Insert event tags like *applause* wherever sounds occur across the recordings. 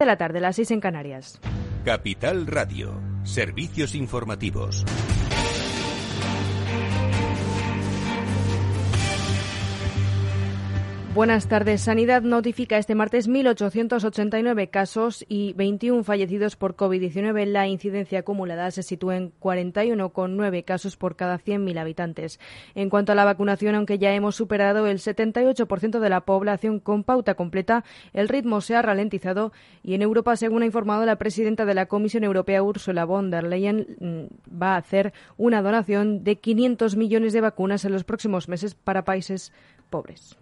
de la tarde, las seis en Canarias. Capital Radio, servicios informativos. Buenas tardes. Sanidad notifica este martes 1.889 casos y 21 fallecidos por COVID-19. La incidencia acumulada se sitúa en 41,9 casos por cada 100.000 habitantes. En cuanto a la vacunación, aunque ya hemos superado el 78% de la población con pauta completa, el ritmo se ha ralentizado y en Europa, según ha informado la presidenta de la Comisión Europea, Ursula von der Leyen, mm, va a hacer una donación de 500 millones de vacunas en los próximos meses para países pobres.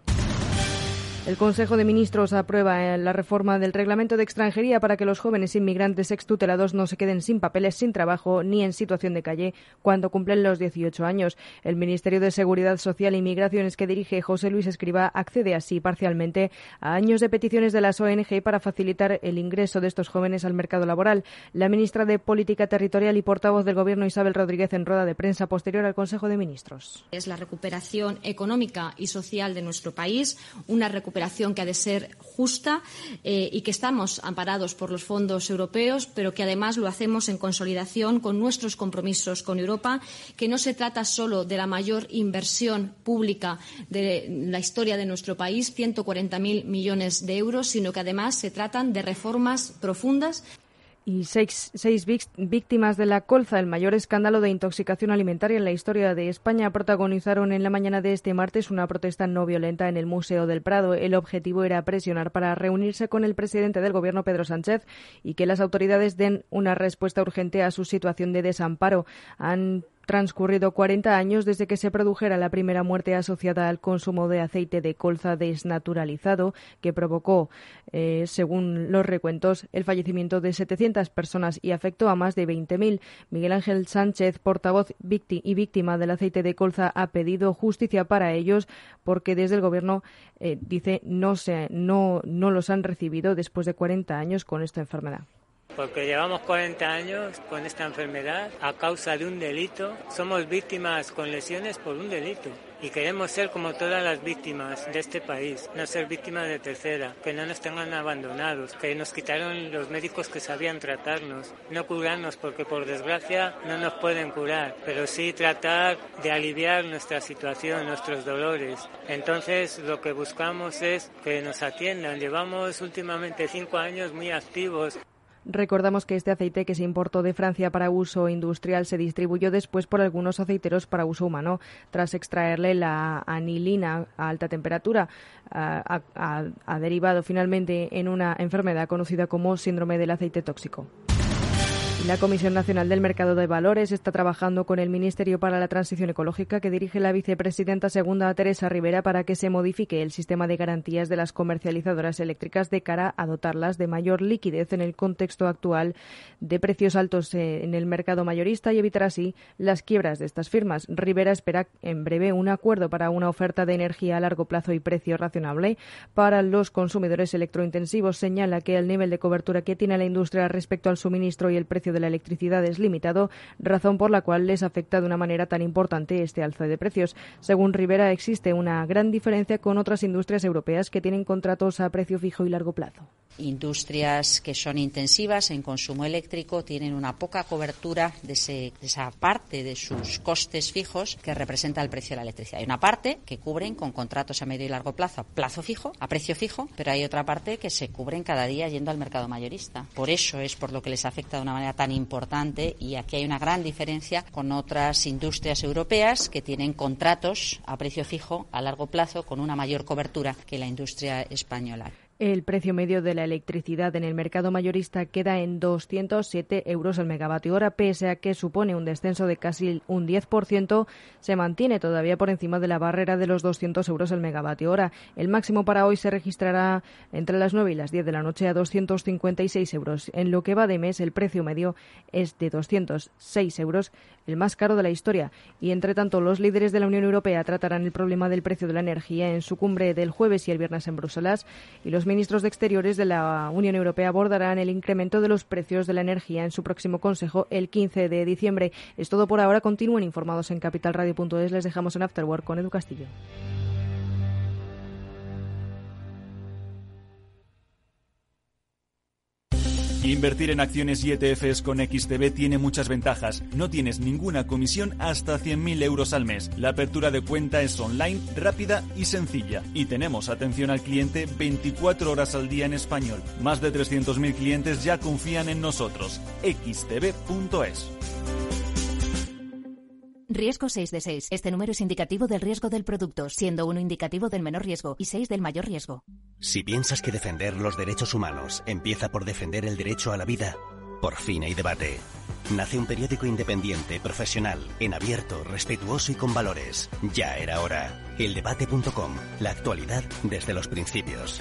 El Consejo de Ministros aprueba eh, la reforma del reglamento de extranjería para que los jóvenes inmigrantes extutelados no se queden sin papeles, sin trabajo ni en situación de calle cuando cumplen los 18 años. El Ministerio de Seguridad Social y Migraciones que dirige José Luis Escriba accede así parcialmente a años de peticiones de las ONG para facilitar el ingreso de estos jóvenes al mercado laboral. La ministra de Política Territorial y portavoz del Gobierno Isabel Rodríguez en rueda de prensa posterior al Consejo de Ministros. Es la recuperación económica y social de nuestro país, una recuperación que ha de ser justa eh, y que estamos amparados por los fondos europeos, pero que además lo hacemos en consolidación con nuestros compromisos con Europa, que no se trata solo de la mayor inversión pública de la historia de nuestro país, 140.000 millones de euros, sino que además se tratan de reformas profundas y seis, seis, víctimas de la colza, el mayor escándalo de intoxicación alimentaria en la historia de España, protagonizaron en la mañana de este martes una protesta no violenta en el Museo del Prado. El objetivo era presionar para reunirse con el presidente del Gobierno, Pedro Sánchez, y que las autoridades den una respuesta urgente a su situación de desamparo. Transcurrido 40 años desde que se produjera la primera muerte asociada al consumo de aceite de colza desnaturalizado, que provocó, eh, según los recuentos, el fallecimiento de 700 personas y afectó a más de 20.000. Miguel Ángel Sánchez, portavoz y víctima del aceite de colza, ha pedido justicia para ellos porque desde el Gobierno, eh, dice, no, se, no, no los han recibido después de 40 años con esta enfermedad porque llevamos 40 años con esta enfermedad a causa de un delito. Somos víctimas con lesiones por un delito y queremos ser como todas las víctimas de este país, no ser víctimas de tercera, que no nos tengan abandonados, que nos quitaron los médicos que sabían tratarnos, no curarnos porque por desgracia no nos pueden curar, pero sí tratar de aliviar nuestra situación, nuestros dolores. Entonces lo que buscamos es que nos atiendan. Llevamos últimamente cinco años muy activos. Recordamos que este aceite que se importó de Francia para uso industrial se distribuyó después por algunos aceiteros para uso humano. Tras extraerle la anilina a alta temperatura, ha derivado finalmente en una enfermedad conocida como síndrome del aceite tóxico. La Comisión Nacional del Mercado de Valores está trabajando con el Ministerio para la Transición Ecológica que dirige la vicepresidenta segunda Teresa Rivera para que se modifique el sistema de garantías de las comercializadoras eléctricas de cara a dotarlas de mayor liquidez en el contexto actual de precios altos en el mercado mayorista y evitar así las quiebras de estas firmas. Rivera espera en breve un acuerdo para una oferta de energía a largo plazo y precio razonable para los consumidores electrointensivos. Señala que el nivel de cobertura que tiene la industria respecto al suministro y el precio de la electricidad es limitado, razón por la cual les afecta de una manera tan importante este alza de precios. Según Rivera, existe una gran diferencia con otras industrias europeas que tienen contratos a precio fijo y largo plazo. Industrias que son intensivas en consumo eléctrico tienen una poca cobertura de, esa parte de sus costes fijos que representa el precio de la electricidad. Hay una parte que cubren con contratos a medio y largo plazo plazo fijo, a precio fijo, pero hay otra parte que se cubren cada día yendo al mercado mayorista. Por eso es por lo que les afecta de una manera tan importante y aquí hay una gran diferencia con otras industrias europeas que tienen contratos a precio fijo a largo plazo con una mayor cobertura que la industria española. El precio medio de la electricidad en el mercado mayorista queda en 207 euros al megavatio hora, pese a que supone un descenso de casi un 10%, se mantiene todavía por encima de la barrera de los 200 euros al megavatio hora. El máximo para hoy se registrará entre las 9 y las 10 de la noche a 256 euros. En lo que va de mes, el precio medio es de 206 euros, el más caro de la historia. Y entre tanto, los líderes de la Unión Europea tratarán el problema del precio de la energía en su cumbre del jueves y el viernes en Bruselas y los ministros de Exteriores de la Unión Europea abordarán el incremento de los precios de la energía en su próximo Consejo el 15 de diciembre. Es todo por ahora. Continúen informados en capitalradio.es. Les dejamos en Afterwork con Edu Castillo. Invertir en acciones y ETFs con XTB tiene muchas ventajas. No tienes ninguna comisión hasta 100.000 euros al mes. La apertura de cuenta es online, rápida y sencilla. Y tenemos atención al cliente 24 horas al día en español. Más de 300.000 clientes ya confían en nosotros. xtb.es. Riesgo 6 de 6. Este número es indicativo del riesgo del producto, siendo uno indicativo del menor riesgo y 6 del mayor riesgo. Si piensas que defender los derechos humanos empieza por defender el derecho a la vida, por fin hay debate. Nace un periódico independiente, profesional, en abierto, respetuoso y con valores. Ya era hora. Eldebate.com. La actualidad desde los principios.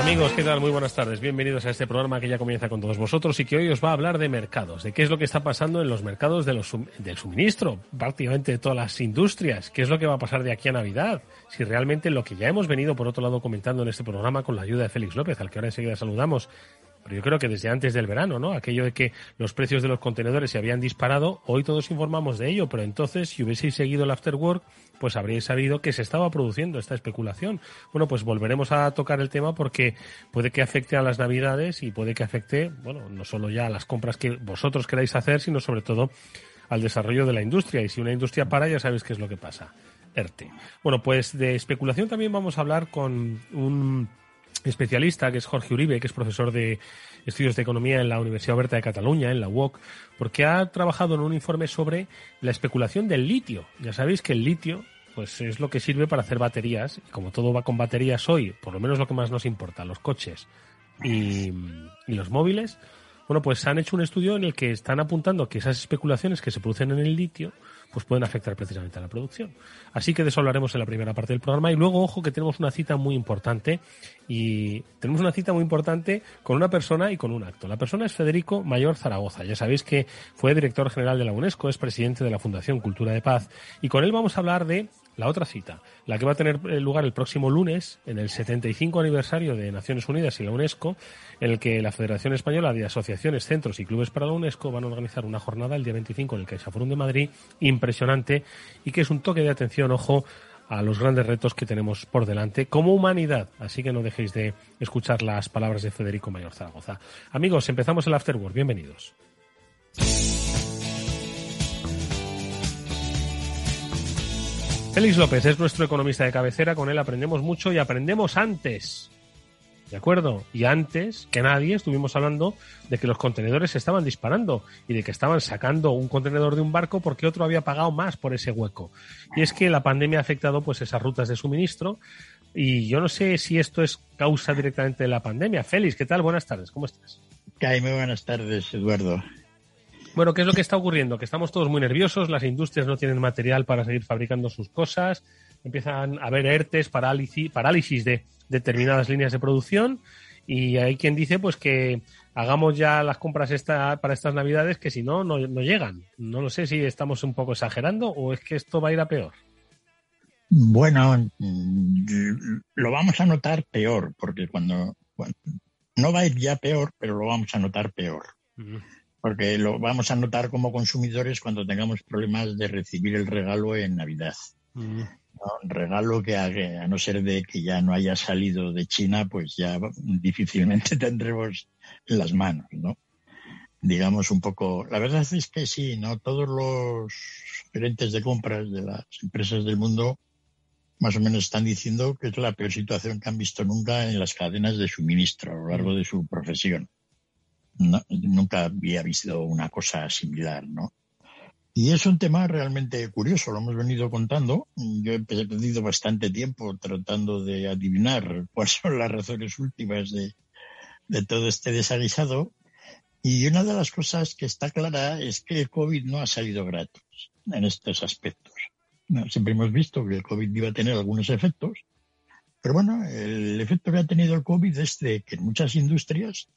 Amigos, ¿qué tal? Muy buenas tardes. Bienvenidos a este programa que ya comienza con todos vosotros y que hoy os va a hablar de mercados, de qué es lo que está pasando en los mercados de los, del suministro, prácticamente de todas las industrias, qué es lo que va a pasar de aquí a Navidad, si realmente lo que ya hemos venido por otro lado comentando en este programa con la ayuda de Félix López, al que ahora enseguida saludamos, pero yo creo que desde antes del verano, ¿no? Aquello de que los precios de los contenedores se habían disparado, hoy todos informamos de ello, pero entonces si hubieseis seguido el after work, pues habríais sabido que se estaba produciendo esta especulación. Bueno, pues volveremos a tocar el tema porque puede que afecte a las navidades y puede que afecte, bueno, no solo ya a las compras que vosotros queráis hacer, sino sobre todo al desarrollo de la industria. Y si una industria para, ya sabéis qué es lo que pasa. ERTE. Bueno, pues de especulación también vamos a hablar con un especialista, que es Jorge Uribe, que es profesor de estudios de economía en la Universidad Oberta de Cataluña, en la UOC, porque ha trabajado en un informe sobre la especulación del litio. Ya sabéis que el litio pues es lo que sirve para hacer baterías, y como todo va con baterías hoy, por lo menos lo que más nos importa, los coches y, y los móviles, bueno, pues han hecho un estudio en el que están apuntando que esas especulaciones que se producen en el litio pues pueden afectar precisamente a la producción. Así que de eso hablaremos en la primera parte del programa. Y luego, ojo, que tenemos una cita muy importante. Y tenemos una cita muy importante con una persona y con un acto. La persona es Federico Mayor Zaragoza. Ya sabéis que fue director general de la UNESCO, es presidente de la Fundación Cultura de Paz. Y con él vamos a hablar de la otra cita, la que va a tener lugar el próximo lunes, en el 75 aniversario de Naciones Unidas y la UNESCO, en el que la Federación Española de Asociaciones, Centros y Clubes para la UNESCO van a organizar una jornada el día 25 en el CaixaForum de Madrid, impresionante, y que es un toque de atención, ojo, a los grandes retos que tenemos por delante como humanidad. Así que no dejéis de escuchar las palabras de Federico Mayor Zaragoza. Amigos, empezamos el Afterworld. Bienvenidos. Félix López es nuestro economista de cabecera, con él aprendemos mucho y aprendemos antes. ¿De acuerdo? Y antes que nadie estuvimos hablando de que los contenedores se estaban disparando y de que estaban sacando un contenedor de un barco porque otro había pagado más por ese hueco. Y es que la pandemia ha afectado pues esas rutas de suministro y yo no sé si esto es causa directamente de la pandemia. Félix, ¿qué tal? Buenas tardes, ¿cómo estás? Muy buenas tardes, Eduardo. Bueno, ¿qué es lo que está ocurriendo? Que estamos todos muy nerviosos, las industrias no tienen material para seguir fabricando sus cosas, empiezan a haber ERTES, parálisis, parálisis de determinadas líneas de producción y hay quien dice pues que hagamos ya las compras esta, para estas navidades que si no, no, no llegan. No lo sé si estamos un poco exagerando o es que esto va a ir a peor. Bueno, mm, lo vamos a notar peor, porque cuando, no va a ir ya peor, pero lo vamos a notar peor porque lo vamos a notar como consumidores cuando tengamos problemas de recibir el regalo en Navidad. Mm. Un regalo que, a, no ser de que ya no haya salido de China, pues ya difícilmente *laughs* tendremos en las manos, ¿no? Digamos un poco. La verdad es que sí, ¿no? Todos los gerentes de compras de las empresas del mundo más o menos están diciendo que es la peor situación que han visto nunca en las cadenas de suministro a lo largo de su profesión nunca había visto una cosa similar, ¿no? Y es un tema realmente curioso, lo hemos venido contando. Yo he perdido bastante tiempo tratando de adivinar *laughs* cuáles son las razones últimas de, todo este desaguisado. Y una de las cosas que está clara es que el COVID no ha salido gratis en estos aspectos. siempre hemos visto que el COVID iba a tener algunos efectos, pero bueno, el efecto que ha tenido el COVID es de que en muchas industrias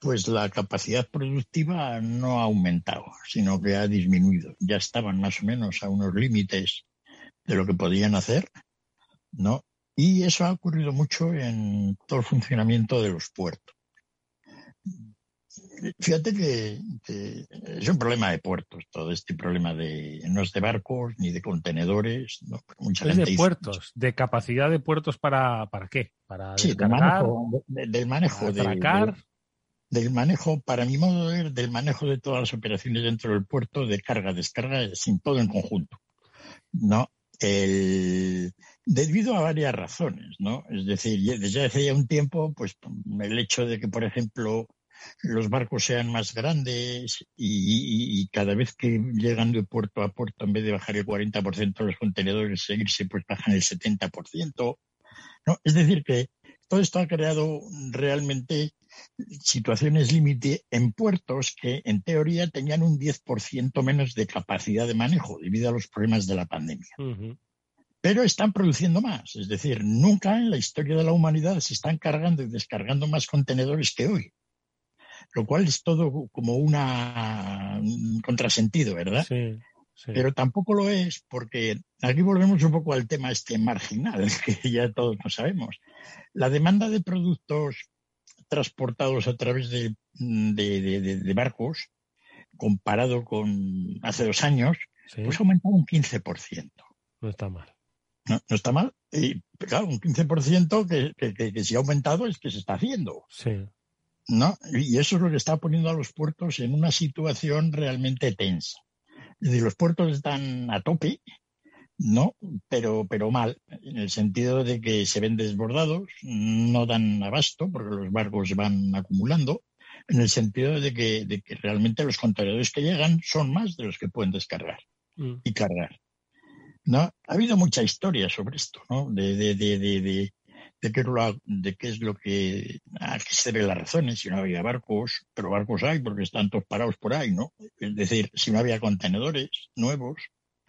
pues la capacidad productiva no ha aumentado, sino que ha disminuido. Ya estaban más o menos a unos límites de lo que podían hacer, ¿no? Y eso ha ocurrido mucho en todo el funcionamiento de los puertos. Fíjate que, es un problema de puertos, todo este problema de no es de barcos ni de contenedores. No, mucha es de puertos, de capacidad de puertos para, para qué? Para sí, del manejo, del manejo de, del manejo, para mi modo de ver, del manejo de todas las operaciones dentro del puerto, de carga, descarga, sin todo en conjunto. ¿no? El, debido a varias razones, ¿no? Es decir, desde hace ya un tiempo, pues el hecho de que, por ejemplo, los barcos sean más grandes y, cada vez que llegan de puerto a puerto, en vez de bajar el 40% de los contenedores, seguirse, pues bajan el 70%. ¿no? Es decir, que todo esto ha creado realmente situaciones límite en puertos que en teoría tenían un 10% menos de capacidad de manejo debido a los problemas de la pandemia. Pero están produciendo más, es decir, nunca en la historia de la humanidad se están cargando y descargando más contenedores que hoy. Lo cual es todo como una, un contrasentido, ¿verdad? Sí. Pero tampoco lo es porque aquí volvemos un poco al tema este marginal, *laughs* que ya todos lo sabemos. La demanda de productos transportados a través de, barcos, comparado con hace dos años, pues ha aumentado un 15%. No está mal. No, está mal. Y claro, un 15% que, que, que, si ha aumentado es que se está haciendo. Sí. ¿no? Y eso es lo que está poniendo a los puertos en una situación realmente tensa. Es decir, los puertos están a tope no, pero, pero mal, en el sentido de que se ven desbordados, no dan abasto porque los barcos van acumulando, en el sentido de que, de que realmente los contenedores que llegan son más de los que pueden descargar mm. y cargar. ¿no? Ha habido mucha historia sobre esto, ¿no? De, de, de, de, de, de qué, de qué es lo que, a qué se las razones, si no había barcos, pero barcos hay porque están todos parados por ahí, ¿no? Es decir, si no había contenedores nuevos,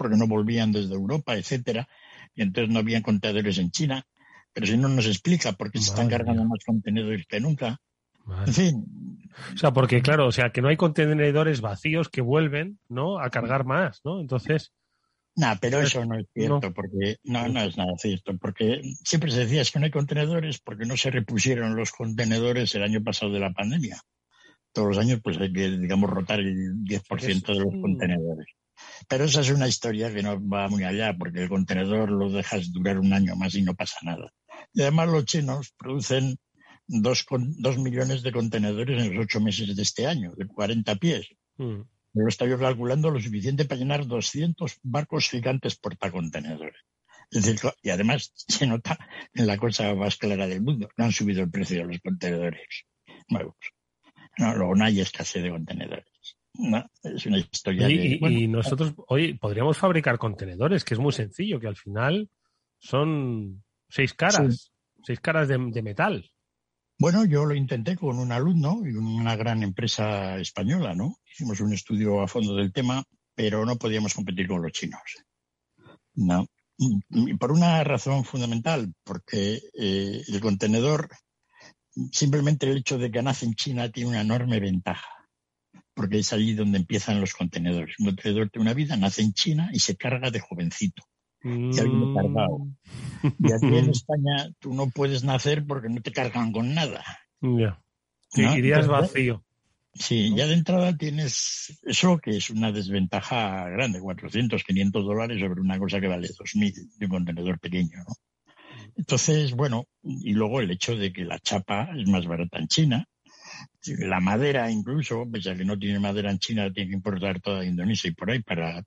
porque no volvían desde Europa, etcétera, y entonces no había contenedores en China. Pero si no nos explica por qué se están cargando más contenedores que nunca. En fin. O sea, porque claro, o sea, que no hay contenedores vacíos que vuelven, ¿no? A cargar más, ¿no? Entonces. No, pero eso no es cierto, porque no, no es nada cierto, porque siempre se decía es que no hay contenedores porque no se repusieron los contenedores el año pasado de la pandemia. Todos los años, pues hay que, digamos, rotar el 10% de los contenedores. Pero esa es una historia que no va muy allá, porque el contenedor lo dejas durar un año más y no pasa nada. Y además los chinos producen dos, dos millones de contenedores en los ocho meses de este año, de 40 pies. Mm. Lo estoy calculando lo suficiente para llenar 200 barcos gigantes portacontenedores. Es decir, y además se nota en la cosa más clara del mundo. No han subido el precio de los contenedores nuevos. No, luego no hay escasez de contenedores es una historia. Y, nosotros hoy podríamos fabricar contenedores, que es muy sencillo, que al final son seis caras, seis caras de, metal. Bueno, yo lo intenté con un alumno y una gran empresa española, ¿no? Hicimos un estudio a fondo del tema, pero no podíamos competir con los chinos. No. Y por una razón fundamental, porque eh, el contenedor, simplemente el hecho de que nace en China tiene una enorme ventaja porque es allí donde empiezan los contenedores. Un contenedor tiene una vida, nace en China y se carga de jovencito. Ya viene cargado. Y aquí en *laughs* España tú no puedes nacer porque no te cargan con nada. Ya. Irías vacío. Sí, ya de entrada tienes eso que es una desventaja grande, 400, 500 dólares sobre una cosa que vale 2.000 de un contenedor pequeño, ¿no? Entonces, bueno, y luego el hecho de que la chapa es más barata en China, la madera incluso, pese a que no tiene madera en China, tiene que importar toda Indonesia y por ahí para,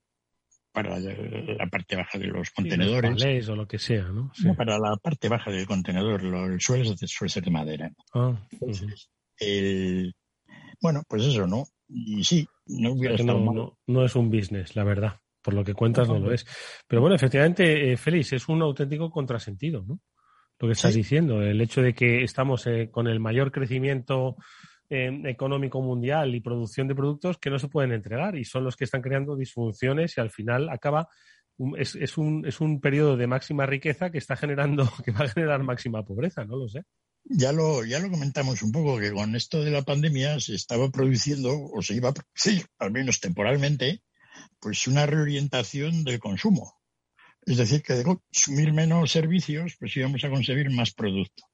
para la parte baja de los contenedores. o lo que sea, ¿no? para la parte baja del contenedor, el suelo suele ser de madera. Ah, bueno, pues eso, ¿no? Y sí, no hubiera estado no, es un business, la verdad. Por lo que cuentas no, lo es. Pero bueno, efectivamente, eh, Félix, es un auténtico contrasentido, ¿no? Lo que estás diciendo, el hecho de que estamos eh, con el mayor crecimiento eh, económico mundial y producción de productos que no se pueden entregar y son los que están creando disfunciones y al final acaba es, es, un, es un periodo de máxima riqueza que está generando, *laughs* que va a generar máxima pobreza, no lo sé. ya lo, ya lo comentamos un poco, que con esto de la pandemia se estaba produciendo, o se iba a producir, al menos temporalmente, pues una reorientación del consumo. Es decir, que de consumir menos servicios, pues íbamos a conseguir más productos.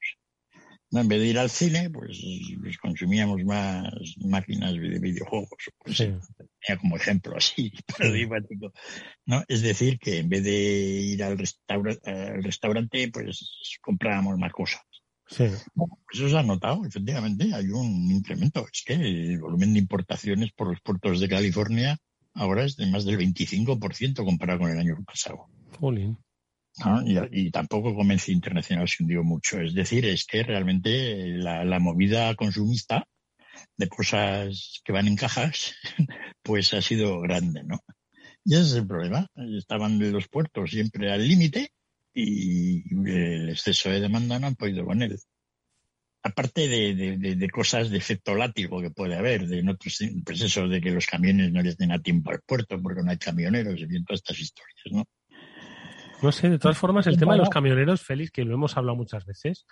En vez de ir al cine, pues, pues consumíamos más máquinas de videojuegos. Pues, como ejemplo así, *laughs* paradigmático. ¿no? Es decir, que en vez de ir al, al restaurante, pues comprábamos más cosas. Sí. Bueno, eso se ha notado, efectivamente, hay un incremento. Es que el volumen de importaciones por los puertos de California ahora es de más del 25% comparado con el año pasado. Y, tampoco comercio internacional se hundió mucho. Es decir, es que realmente la, movida consumista de cosas que van en cajas, *laughs* pues ha sido grande, ¿no? Y ese es el problema. Estaban los puertos siempre al límite y el exceso de demanda no han podido con él. Aparte de, cosas de efecto látigo que puede haber, de otros, eso, de que los camiones no les den a tiempo al puerto porque no hay camioneros y todas estas historias, ¿no? No sé, de todas formas, el tema de los camioneros, Félix, que lo hemos hablado muchas veces,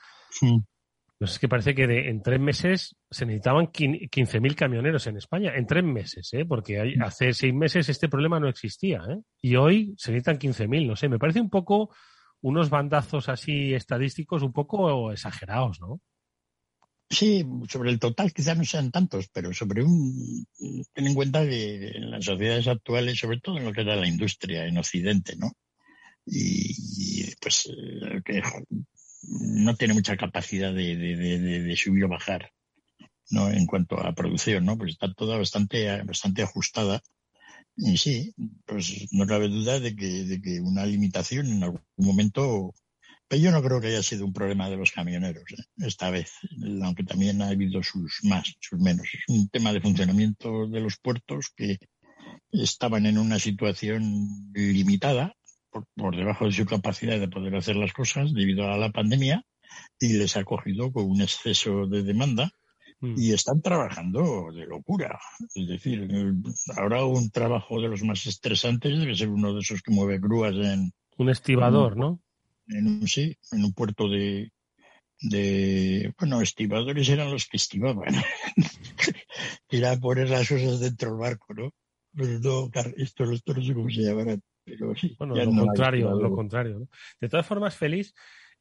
no sé, es que parece que en tres meses se necesitaban 15.000 camioneros en España, en tres meses, ¿eh? porque hace seis meses este problema no existía, ¿eh? y hoy se necesitan 15.000, no sé, me parece un poco unos bandazos así estadísticos un poco exagerados, ¿no? Sí, sobre el total quizás no sean tantos, pero sobre un... Ten en cuenta que en las sociedades actuales, sobre todo en lo que era la industria en Occidente, ¿no? Y, pues eh, no tiene mucha capacidad de, subir o bajar no en cuanto a producción no pues está toda bastante bastante ajustada. Y sí pues no cabe duda de que, de que una limitación en algún momento pero yo no creo que haya sido un problema de los camioneros ¿eh? esta vez aunque también ha habido sus más sus menos. Es un tema de funcionamiento de los puertos que estaban en una situación limitada por, debajo de su capacidad de poder hacer las cosas debido a la pandemia y les ha cogido con un exceso de demanda y mm. están trabajando de locura. Es decir, ahora un trabajo de los más estresantes debe ser uno de esos que mueve grúas en... Un estibador, ¿no? En un, sí, en un puerto de, de bueno, estibadores eran los que estibaban. *laughs* Era poner las cosas dentro del barco, ¿no? Pero no, esto, esto no sé cómo se llamará bueno, lo contrario, lo contrario. De todas formas, Félix,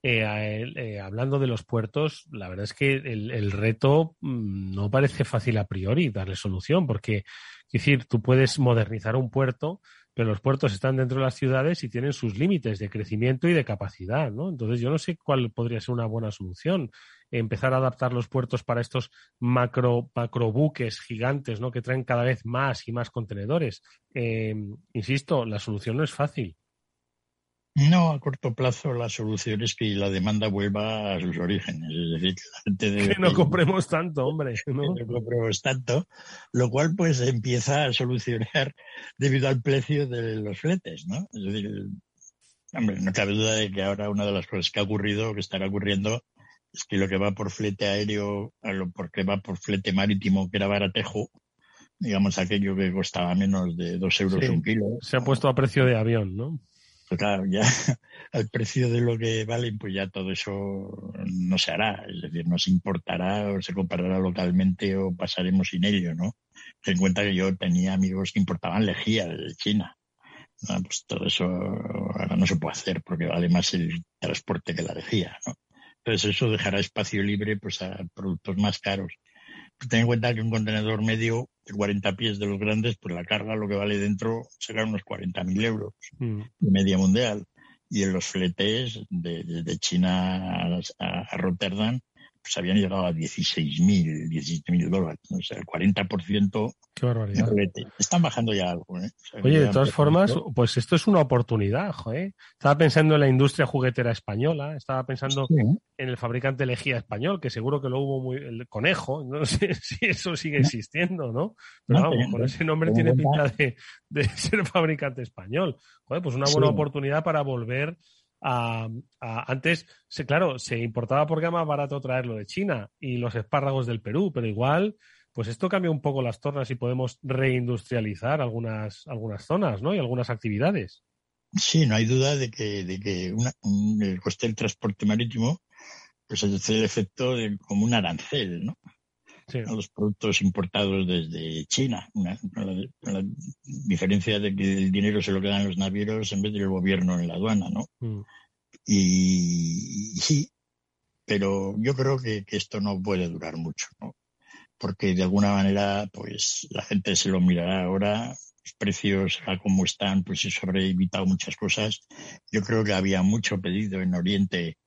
eh, eh, hablando de los puertos, la verdad es que el, reto mm, no parece fácil a priori darle solución, porque, es decir, tú puedes modernizar un puerto, pero los puertos están dentro de las ciudades y tienen sus límites de crecimiento y de capacidad, ¿no? Entonces, yo no sé cuál podría ser una buena solución empezar a adaptar los puertos para estos macro, buques gigantes, ¿no? Que traen cada vez más y más contenedores. Eh, insisto, la solución no es fácil. No, a corto plazo la solución es que la demanda vuelva a sus orígenes. Es decir, que la gente debe *laughs* Que no compremos tanto, hombre. ¿no? Que no compremos tanto, lo cual pues empieza a solucionar *laughs* debido al precio de los fletes, ¿no? Es decir, hombre, no cabe duda de que ahora una de las cosas que ha ocurrido, que estará ocurriendo, es que lo que va por flete aéreo, a lo porque va por flete marítimo, que era baratejo, digamos aquello que costaba menos de dos euros un kilo. Se ha puesto a precio de avión, ¿no? Pues claro, ya *laughs* al precio de lo que valen, pues ya todo eso no se hará. Es decir, no se importará o se comprará localmente o pasaremos sin ello, ¿no? Ten en cuenta que yo tenía amigos que importaban lejía de China. pues todo eso ahora no se puede hacer porque vale más el transporte que la lejía, ¿no? Entonces eso dejará espacio libre pues a productos más caros. ten en cuenta que un contenedor medio de 40 pies de los grandes, pues la carga lo que vale dentro será unos 40.000 euros mm. de media mundial. Y en los fletes de, China a Rotterdam pues habían llegado a 16.000, 17.000 dólares. O sea, el 40%. Qué barbaridad. Están bajando ya algo. ¿eh? Oye, de todas formas, pues esto es una oportunidad. ¿eh? Estaba pensando en la industria juguetera española, estaba pensando en el fabricante lejía español, que seguro que lo hubo muy. El conejo, no sé *laughs* si eso sigue existiendo, ¿no? Pero vamos, con ese nombre tiene pinta de, de, *laughs* ser fabricante español. Joder, pues una buena oportunidad para volver antes, se, claro, se importaba porque era más barato traerlo de China y los espárragos del Perú, pero igual, pues esto cambia un poco las tornas y podemos reindustrializar algunas, algunas zonas, ¿no? Y algunas actividades. Sí, no hay duda de que, de que el coste del transporte marítimo pues hace el efecto de, como un arancel, ¿no? A los productos importados desde China. Una, la, diferencia de que el dinero se lo quedan los navieros en vez del gobierno en la aduana, ¿no? Mm. Y, sí, pero yo creo que, esto no puede durar mucho, ¿no? Porque de alguna manera, pues la gente se lo mirará ahora, los precios a cómo están, pues eso habrá evitado muchas cosas. Yo creo que había mucho pedido en Oriente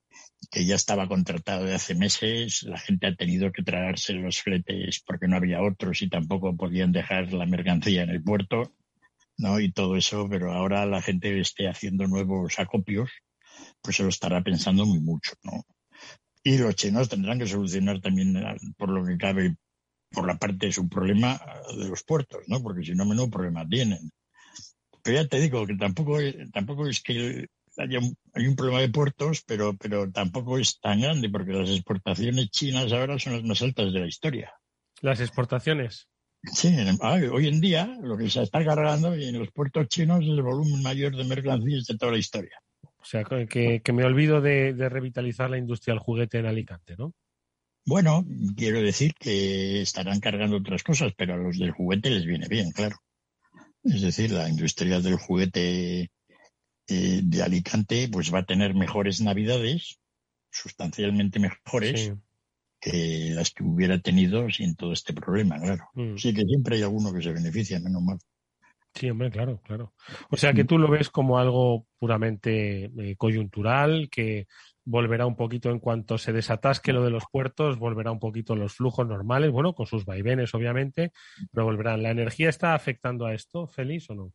que ya estaba contratado de hace meses, la gente ha tenido que tragarse los fletes porque no había otros y tampoco podían dejar la mercancía en el puerto, ¿no? Y todo eso, pero ahora la gente esté haciendo nuevos acopios, pues se lo estará pensando muy mucho, ¿no? Y los chinos tendrán que solucionar también, por lo que cabe, por la parte de su problema de los puertos, ¿no? Porque si no, menos problema tienen. Pero ya te digo que tampoco, tampoco es que hay un, problema de puertos, pero, pero tampoco es tan grande porque las exportaciones chinas ahora son las más altas de la historia. ¿Las exportaciones? Sí, hoy en día lo que se está cargando en los puertos chinos es el volumen mayor de mercancías de toda la historia. O sea, que, me olvido de, revitalizar la industria del juguete en Alicante, ¿no? Bueno, quiero decir que estarán cargando otras cosas, pero a los del juguete les viene bien, claro. Es decir, la industria del juguete eh, de Alicante pues va a tener mejores navidades, sustancialmente mejores que las que hubiera tenido sin todo este problema, claro. Mm. Sí que siempre hay alguno que se beneficia, menos mal. Sí, hombre, claro, claro. O sea que tú lo ves como algo puramente eh, coyuntural, que volverá un poquito en cuanto se desatasque lo de los puertos, volverá un poquito los flujos normales, bueno, con sus vaivenes, obviamente, pero volverán. ¿La energía está afectando a esto, Félix, o no?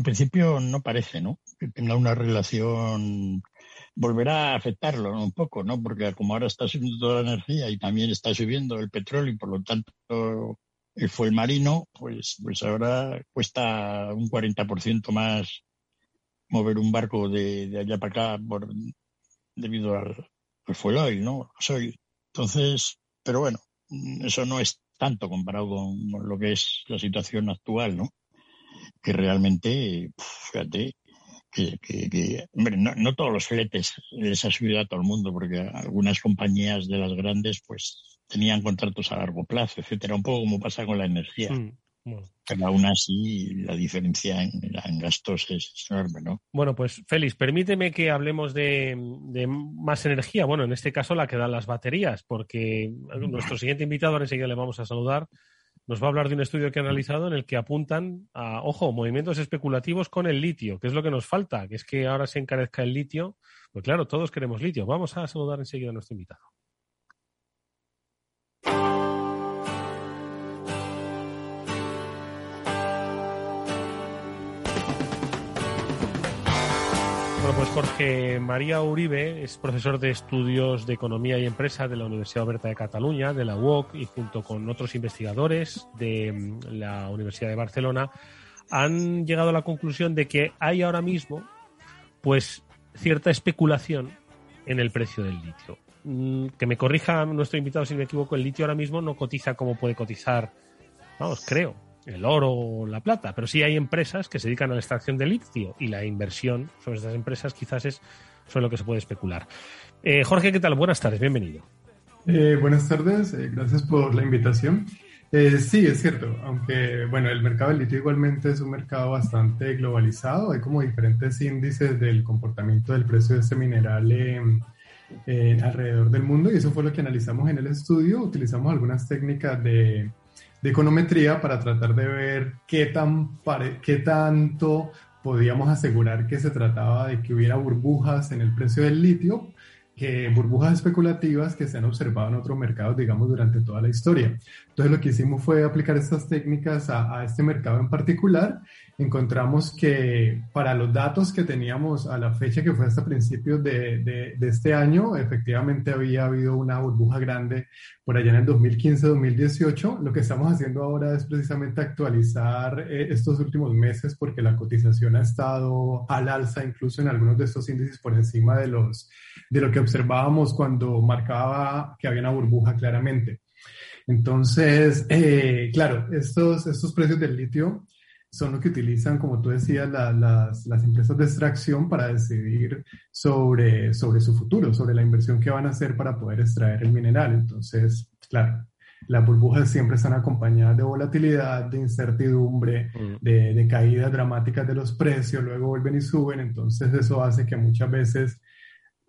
En principio no parece, ¿no? Que tenga una relación. Volverá a afectarlo un poco, ¿no? Porque como ahora está subiendo toda la energía y también está subiendo el petróleo y por lo tanto el fuel marino, pues, pues ahora cuesta un 40% más mover un barco de, allá para acá por, debido al, fuel oil, ¿no? Entonces, pero bueno, eso no es tanto comparado con lo que es la situación actual, ¿no? Que realmente, fíjate, que, que, hombre, no, todos los fletes les ha subido a todo el mundo, porque algunas compañías de las grandes, pues, tenían contratos a largo plazo, etcétera, un poco como pasa con la energía. Mm, Pero aún así, la diferencia en, gastos es enorme, ¿no? Bueno, pues Félix, permíteme que hablemos de, de, más energía. Bueno, en este caso la que dan las baterías, porque nuestro siguiente invitado, ahora enseguida le vamos a saludar, nos va a hablar de un estudio que ha realizado en el que apuntan a, ojo, movimientos especulativos con el litio, que es lo que nos falta, que es que ahora se encarezca el litio. Pues claro, todos queremos litio. Vamos a saludar enseguida a nuestro invitado. Pues Jorge María Uribe es profesor de estudios de economía y empresa de la Universidad Oberta de Cataluña, de la UOC, y junto con otros investigadores de mm, la Universidad de Barcelona han llegado a la conclusión de que hay ahora mismo pues cierta especulación en el precio del litio. Mm, que me corrija nuestro invitado si me equivoco, el litio ahora mismo no cotiza como puede cotizar, vamos, creo, el oro o la plata, pero sí hay empresas que se dedican a la extracción de litio y la inversión sobre estas empresas quizás es sobre lo que se puede especular. Eh, Jorge, ¿qué tal? Buenas tardes, bienvenido. Eh, buenas tardes, eh, gracias por la invitación. sí, es cierto, aunque bueno, el mercado del litio igualmente es un mercado bastante globalizado, hay como diferentes índices del comportamiento del precio de este mineral alrededor del mundo y eso fue lo que analizamos en el estudio, utilizamos algunas técnicas de de econometría para tratar de ver qué, tan qué tanto podíamos asegurar que se trataba de que hubiera burbujas en el precio del litio, que burbujas especulativas que se han observado en otros mercados, digamos, durante toda la historia. Entonces lo que hicimos fue aplicar estas técnicas a, a este mercado en particular encontramos que para los datos que teníamos a la fecha, que fue hasta principios de, de, este año, efectivamente había habido una burbuja grande por allá en el 2015-2018. Lo que estamos haciendo ahora es precisamente actualizar eh, estos últimos meses porque la cotización ha estado al alza, incluso en algunos de estos índices por encima de, los, de lo que observábamos cuando marcaba que había una burbuja claramente. Entonces, eh, claro, estos, estos precios del litio son lo que utilizan, como tú decías, las, las, empresas de extracción para decidir sobre, sobre su futuro, sobre la inversión que van a hacer para poder extraer el mineral. Entonces, claro, las burbujas siempre están acompañadas de volatilidad, de incertidumbre, mm. de, de caídas dramáticas de los precios, luego vuelven y suben, entonces eso hace que muchas veces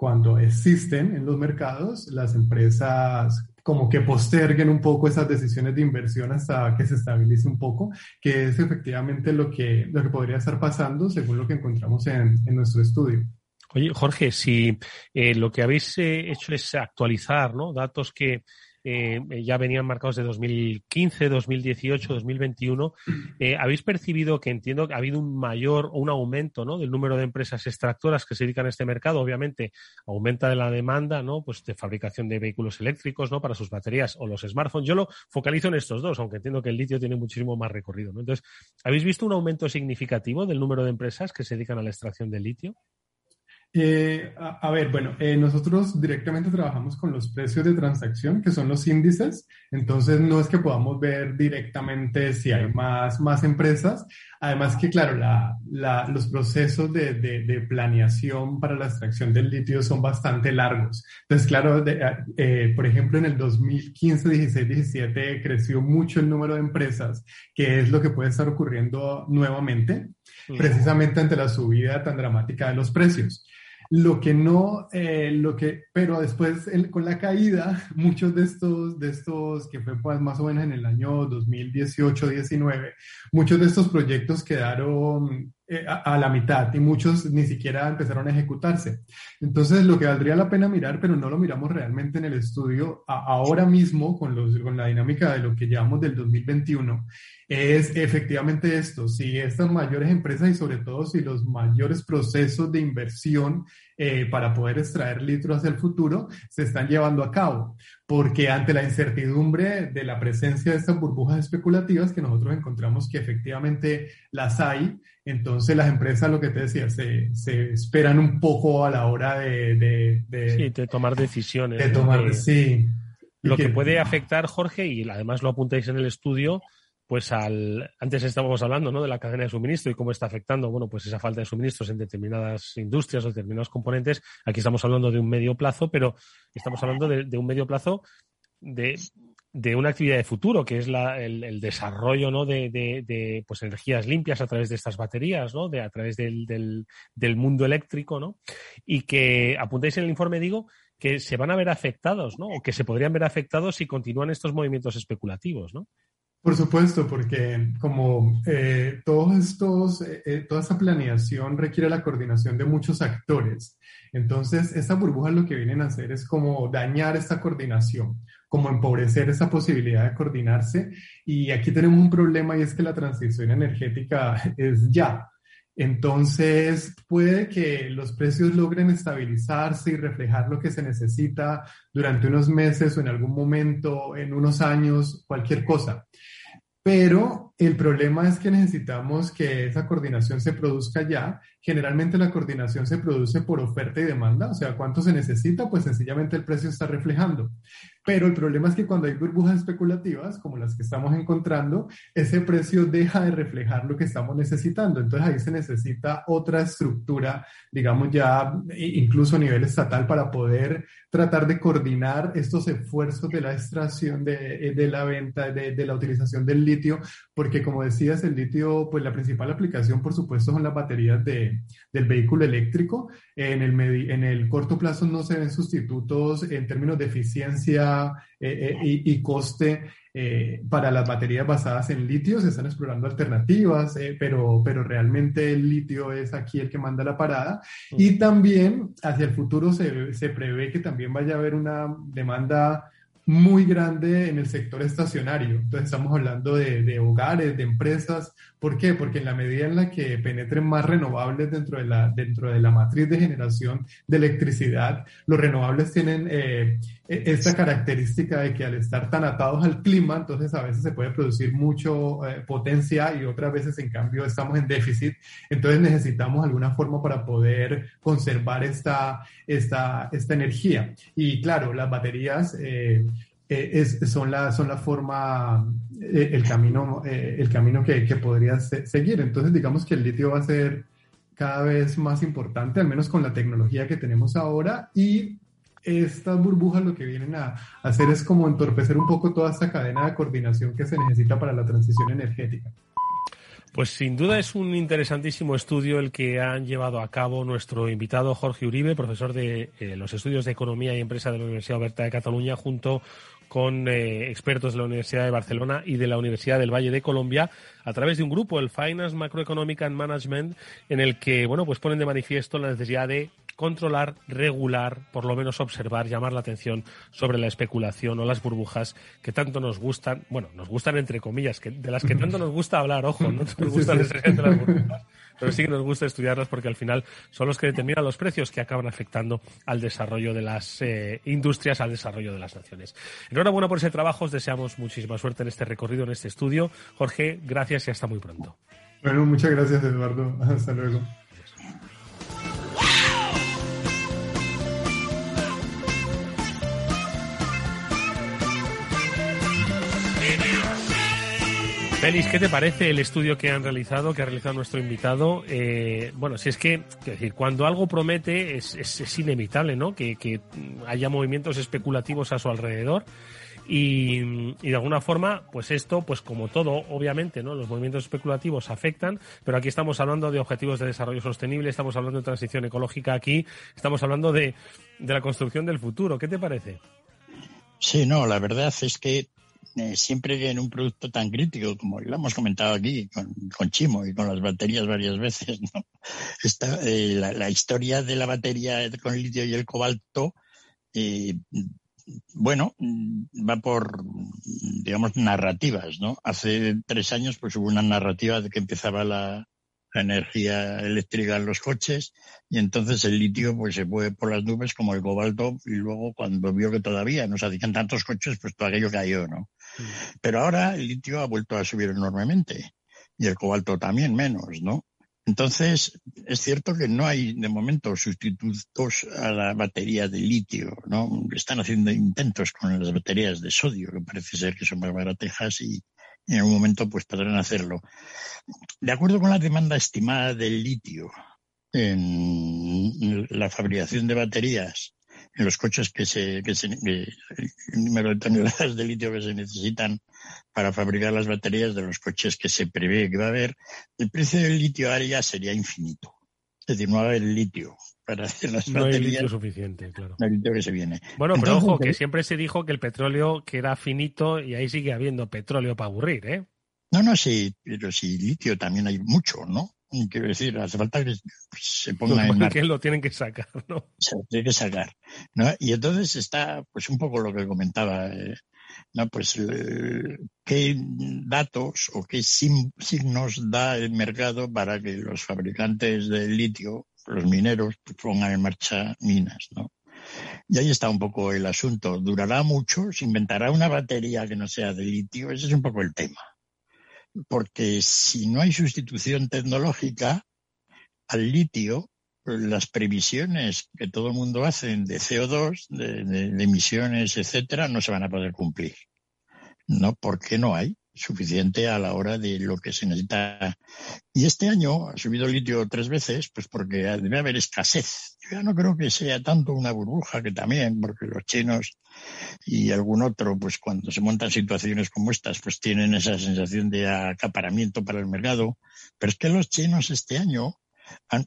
cuando existen en los mercados, las empresas como que posterguen un poco esas decisiones de inversión hasta que se estabilice un poco, que es efectivamente lo que, lo que podría estar pasando según lo que encontramos en, en nuestro estudio. Oye, Jorge, si eh, lo que habéis eh, hecho es actualizar ¿no? datos que eh, ya venían marcados de 2015, 2018, 2021. ¿Habéis percibido que entiendo que ha habido un mayor o un aumento ¿no? del número de empresas extractoras que se dedican a este mercado? Obviamente, aumenta de la demanda ¿no? pues de fabricación de vehículos eléctricos ¿no? para sus baterías o los smartphones. Yo lo focalizo en estos dos, aunque entiendo que el litio tiene muchísimo más recorrido. Entonces, ¿habéis visto un aumento significativo del número de empresas que se dedican a la extracción del litio? Eh, a, ver, bueno, eh, nosotros directamente trabajamos con los precios de transacción, que son los índices, entonces no es que podamos ver directamente si hay más, más empresas, además que, claro, la, la, los procesos de, de, de, planeación para la extracción del litio son bastante largos. Entonces, claro, eh, por ejemplo, en el 2015, 16, 17 creció mucho el número de empresas, que es lo que puede estar ocurriendo nuevamente, precisamente ante la subida tan dramática de los precios. Lo que no, eh, lo que, pero después con la caída, *laughs* muchos de estos, de estos, que fue pues, más o menos en el año 2018-19, muchos de estos proyectos quedaron eh, a, la mitad y muchos ni siquiera empezaron a ejecutarse. Entonces, lo que valdría la pena mirar, pero no lo miramos realmente en el estudio ahora mismo con, los, con la dinámica de lo que llevamos del 2021, es efectivamente esto, si estas mayores empresas y sobre todo si los mayores procesos de inversión eh, para poder extraer litros hacia el futuro se están llevando a cabo, porque ante la incertidumbre de la presencia de estas burbujas especulativas que nosotros encontramos que efectivamente las hay, entonces las empresas, lo que te decía, se, se esperan un poco a la hora de... de, sí, de tomar decisiones. De tomar, sí. Lo que puede afectar, Jorge, y además lo apuntáis en el estudio, pues al, antes estábamos hablando ¿no? de la cadena de suministro y cómo está afectando, bueno, pues esa falta de suministros en determinadas industrias o determinados componentes. Aquí estamos hablando de un medio plazo, pero estamos hablando de, un medio plazo de, de, una actividad de futuro, que es la, el, desarrollo ¿no? de, de, pues energías limpias a través de estas baterías, ¿no? de, a través del, del, del mundo eléctrico, ¿no? y que apuntáis en el informe, digo, que se van a ver afectados, ¿no? o que se podrían ver afectados si continúan estos movimientos especulativos. ¿no? Por supuesto, porque como eh, todos estos, eh, eh, toda esa planeación requiere la coordinación de muchos actores. Entonces, esta burbuja lo que vienen a hacer es como dañar esta coordinación, como empobrecer esa posibilidad de coordinarse. Y aquí tenemos un problema y es que la transición energética *laughs* es ya. Entonces, puede que los precios logren estabilizarse y reflejar lo que se necesita durante unos meses o en algún momento, en unos años, cualquier cosa. Pero el problema es que necesitamos que esa coordinación se produzca ya. Generalmente la coordinación se produce por oferta y demanda, o sea, cuánto se necesita, pues sencillamente el precio está reflejando. Pero el problema es que cuando hay burbujas especulativas, como las que estamos encontrando, ese precio deja de reflejar lo que estamos necesitando. Entonces ahí se necesita otra estructura, digamos ya incluso a nivel estatal, para poder tratar de coordinar estos esfuerzos de la extracción, de, de la venta, de, de, la utilización del litio, porque como decías, el litio, pues la principal aplicación, por supuesto, son las baterías de, del vehículo eléctrico. En el, en el corto plazo no se ven sustitutos en términos de eficiencia eh, eh, y, coste eh, para las baterías basadas en litio. Se están explorando alternativas, pero, pero realmente el litio es aquí el que manda la parada. Y también hacia el futuro se, se prevé que también vaya a haber una demanda muy grande en el sector estacionario. Entonces estamos hablando de, de, hogares, de empresas. ¿Por qué? Porque en la medida en la que penetren más renovables dentro de la, dentro de la matriz de generación de electricidad, los renovables tienen eh, e, esta característica de que al estar tan atados al clima, entonces a veces se puede producir mucho eh, potencia y otras veces en cambio estamos en déficit. Entonces necesitamos alguna forma para poder conservar esta, esta, esta energía. Y claro, las baterías... Eh, es, son, la, son la forma, el camino, el camino que, que podrías seguir. Entonces, digamos que el litio va a ser cada vez más importante, al menos con la tecnología que tenemos ahora, y estas burbujas lo que vienen a hacer es como entorpecer un poco toda esta cadena de coordinación que se necesita para la transición energética. Pues sin duda es un interesantísimo estudio el que han llevado a cabo nuestro invitado Jorge Uribe, profesor de eh, los estudios de Economía y Empresa de la Universidad Oberta de Cataluña, junto con eh, expertos de la Universidad de Barcelona y de la Universidad del Valle de Colombia, a través de un grupo, el Finance Macroeconomic and Management, en el que bueno pues ponen de manifiesto la necesidad de controlar, regular, por lo menos observar, llamar la atención sobre la especulación o las burbujas que tanto nos gustan, bueno, nos gustan entre comillas, que, de las que tanto nos gusta hablar, ojo, no *laughs* nos gustan necesariamente las burbujas, pero sí que nos gusta estudiarlas porque al final son los que determinan los precios que acaban afectando al desarrollo de las eh, industrias, al desarrollo de las naciones. Enhorabuena por ese trabajo, os deseamos muchísima suerte en este recorrido, en este estudio. Jorge, gracias y hasta muy pronto. Bueno, muchas gracias Eduardo, *laughs* hasta luego. Félix, ¿qué te parece el estudio que han realizado, que ha realizado nuestro invitado? Eh, bueno, si es que, decir, cuando algo promete es, inevitable, ¿no? Que, haya movimientos especulativos a su alrededor. Y, de alguna forma, pues esto, pues como todo, obviamente, ¿no? Los movimientos especulativos afectan, pero aquí estamos hablando de objetivos de desarrollo sostenible, estamos hablando de transición ecológica aquí, estamos hablando de, de la construcción del futuro. ¿Qué te parece? Sí, no, la verdad es que eh, siempre en un producto tan crítico como lo hemos comentado aquí con, Chimo y con las baterías varias veces, ¿no? *laughs* Eh, la, historia de la batería con litio y el cobalto, eh, bueno, va por, digamos, narrativas, ¿no? Hace tres años pues hubo una narrativa de que empezaba la, la energía eléctrica en los coches y entonces el litio pues se fue por las nubes como el cobalto y luego cuando vio que todavía no se hacían tantos coches pues todo aquello cayó, ¿no? Mm. Pero ahora el litio ha vuelto a subir enormemente y el cobalto también menos, ¿no? Entonces, es cierto que no hay de momento sustitutos a la batería de litio, ¿no? Están haciendo intentos con las baterías de sodio, que parece ser que son más baratejas y, en algún momento pues podrán hacerlo. De acuerdo con la demanda estimada del litio en la fabricación de baterías, en los coches que se, que se el número de toneladas de litio que se necesitan para fabricar las baterías de los coches que se prevé que va a haber, el precio del litio área sería infinito. Es decir, no va a haber litio para hacer las *laughs* no hay litio suficiente, claro. No hay litio que se viene. Bueno, pero ojo, que siempre se dijo que el petróleo que era finito y ahí sigue habiendo petróleo para aburrir, ¿eh? No, no, sí, pero sí, litio también hay mucho, ¿no? Quiero decir, hace falta que se ponga en que lo tienen que sacar, ¿no? *laughs* Se lo tiene que sacar, ¿no? Y entonces está, pues un poco lo que comentaba, eh, ¿no? Pues eh, qué datos o qué signos da el mercado para que los fabricantes de litio los mineros pongan en marcha minas, ¿no? Y ahí está un poco el asunto. ¿Durará mucho? ¿Se inventará una batería que no sea de litio? Ese es un poco el tema. Porque si no hay sustitución tecnológica al litio, las previsiones que todo el mundo hace de CO2, de, de emisiones, etcétera, no se van a poder cumplir. ¿No? Porque no hay suficiente a la hora de lo que se necesita. Y este año ha subido el litio tres veces, pues porque debe haber escasez. Yo ya no creo que sea tanto una burbuja que también, porque los chinos y algún otro, pues cuando se montan situaciones como estas, pues tienen esa sensación de acaparamiento para el mercado. Pero es que los chinos este año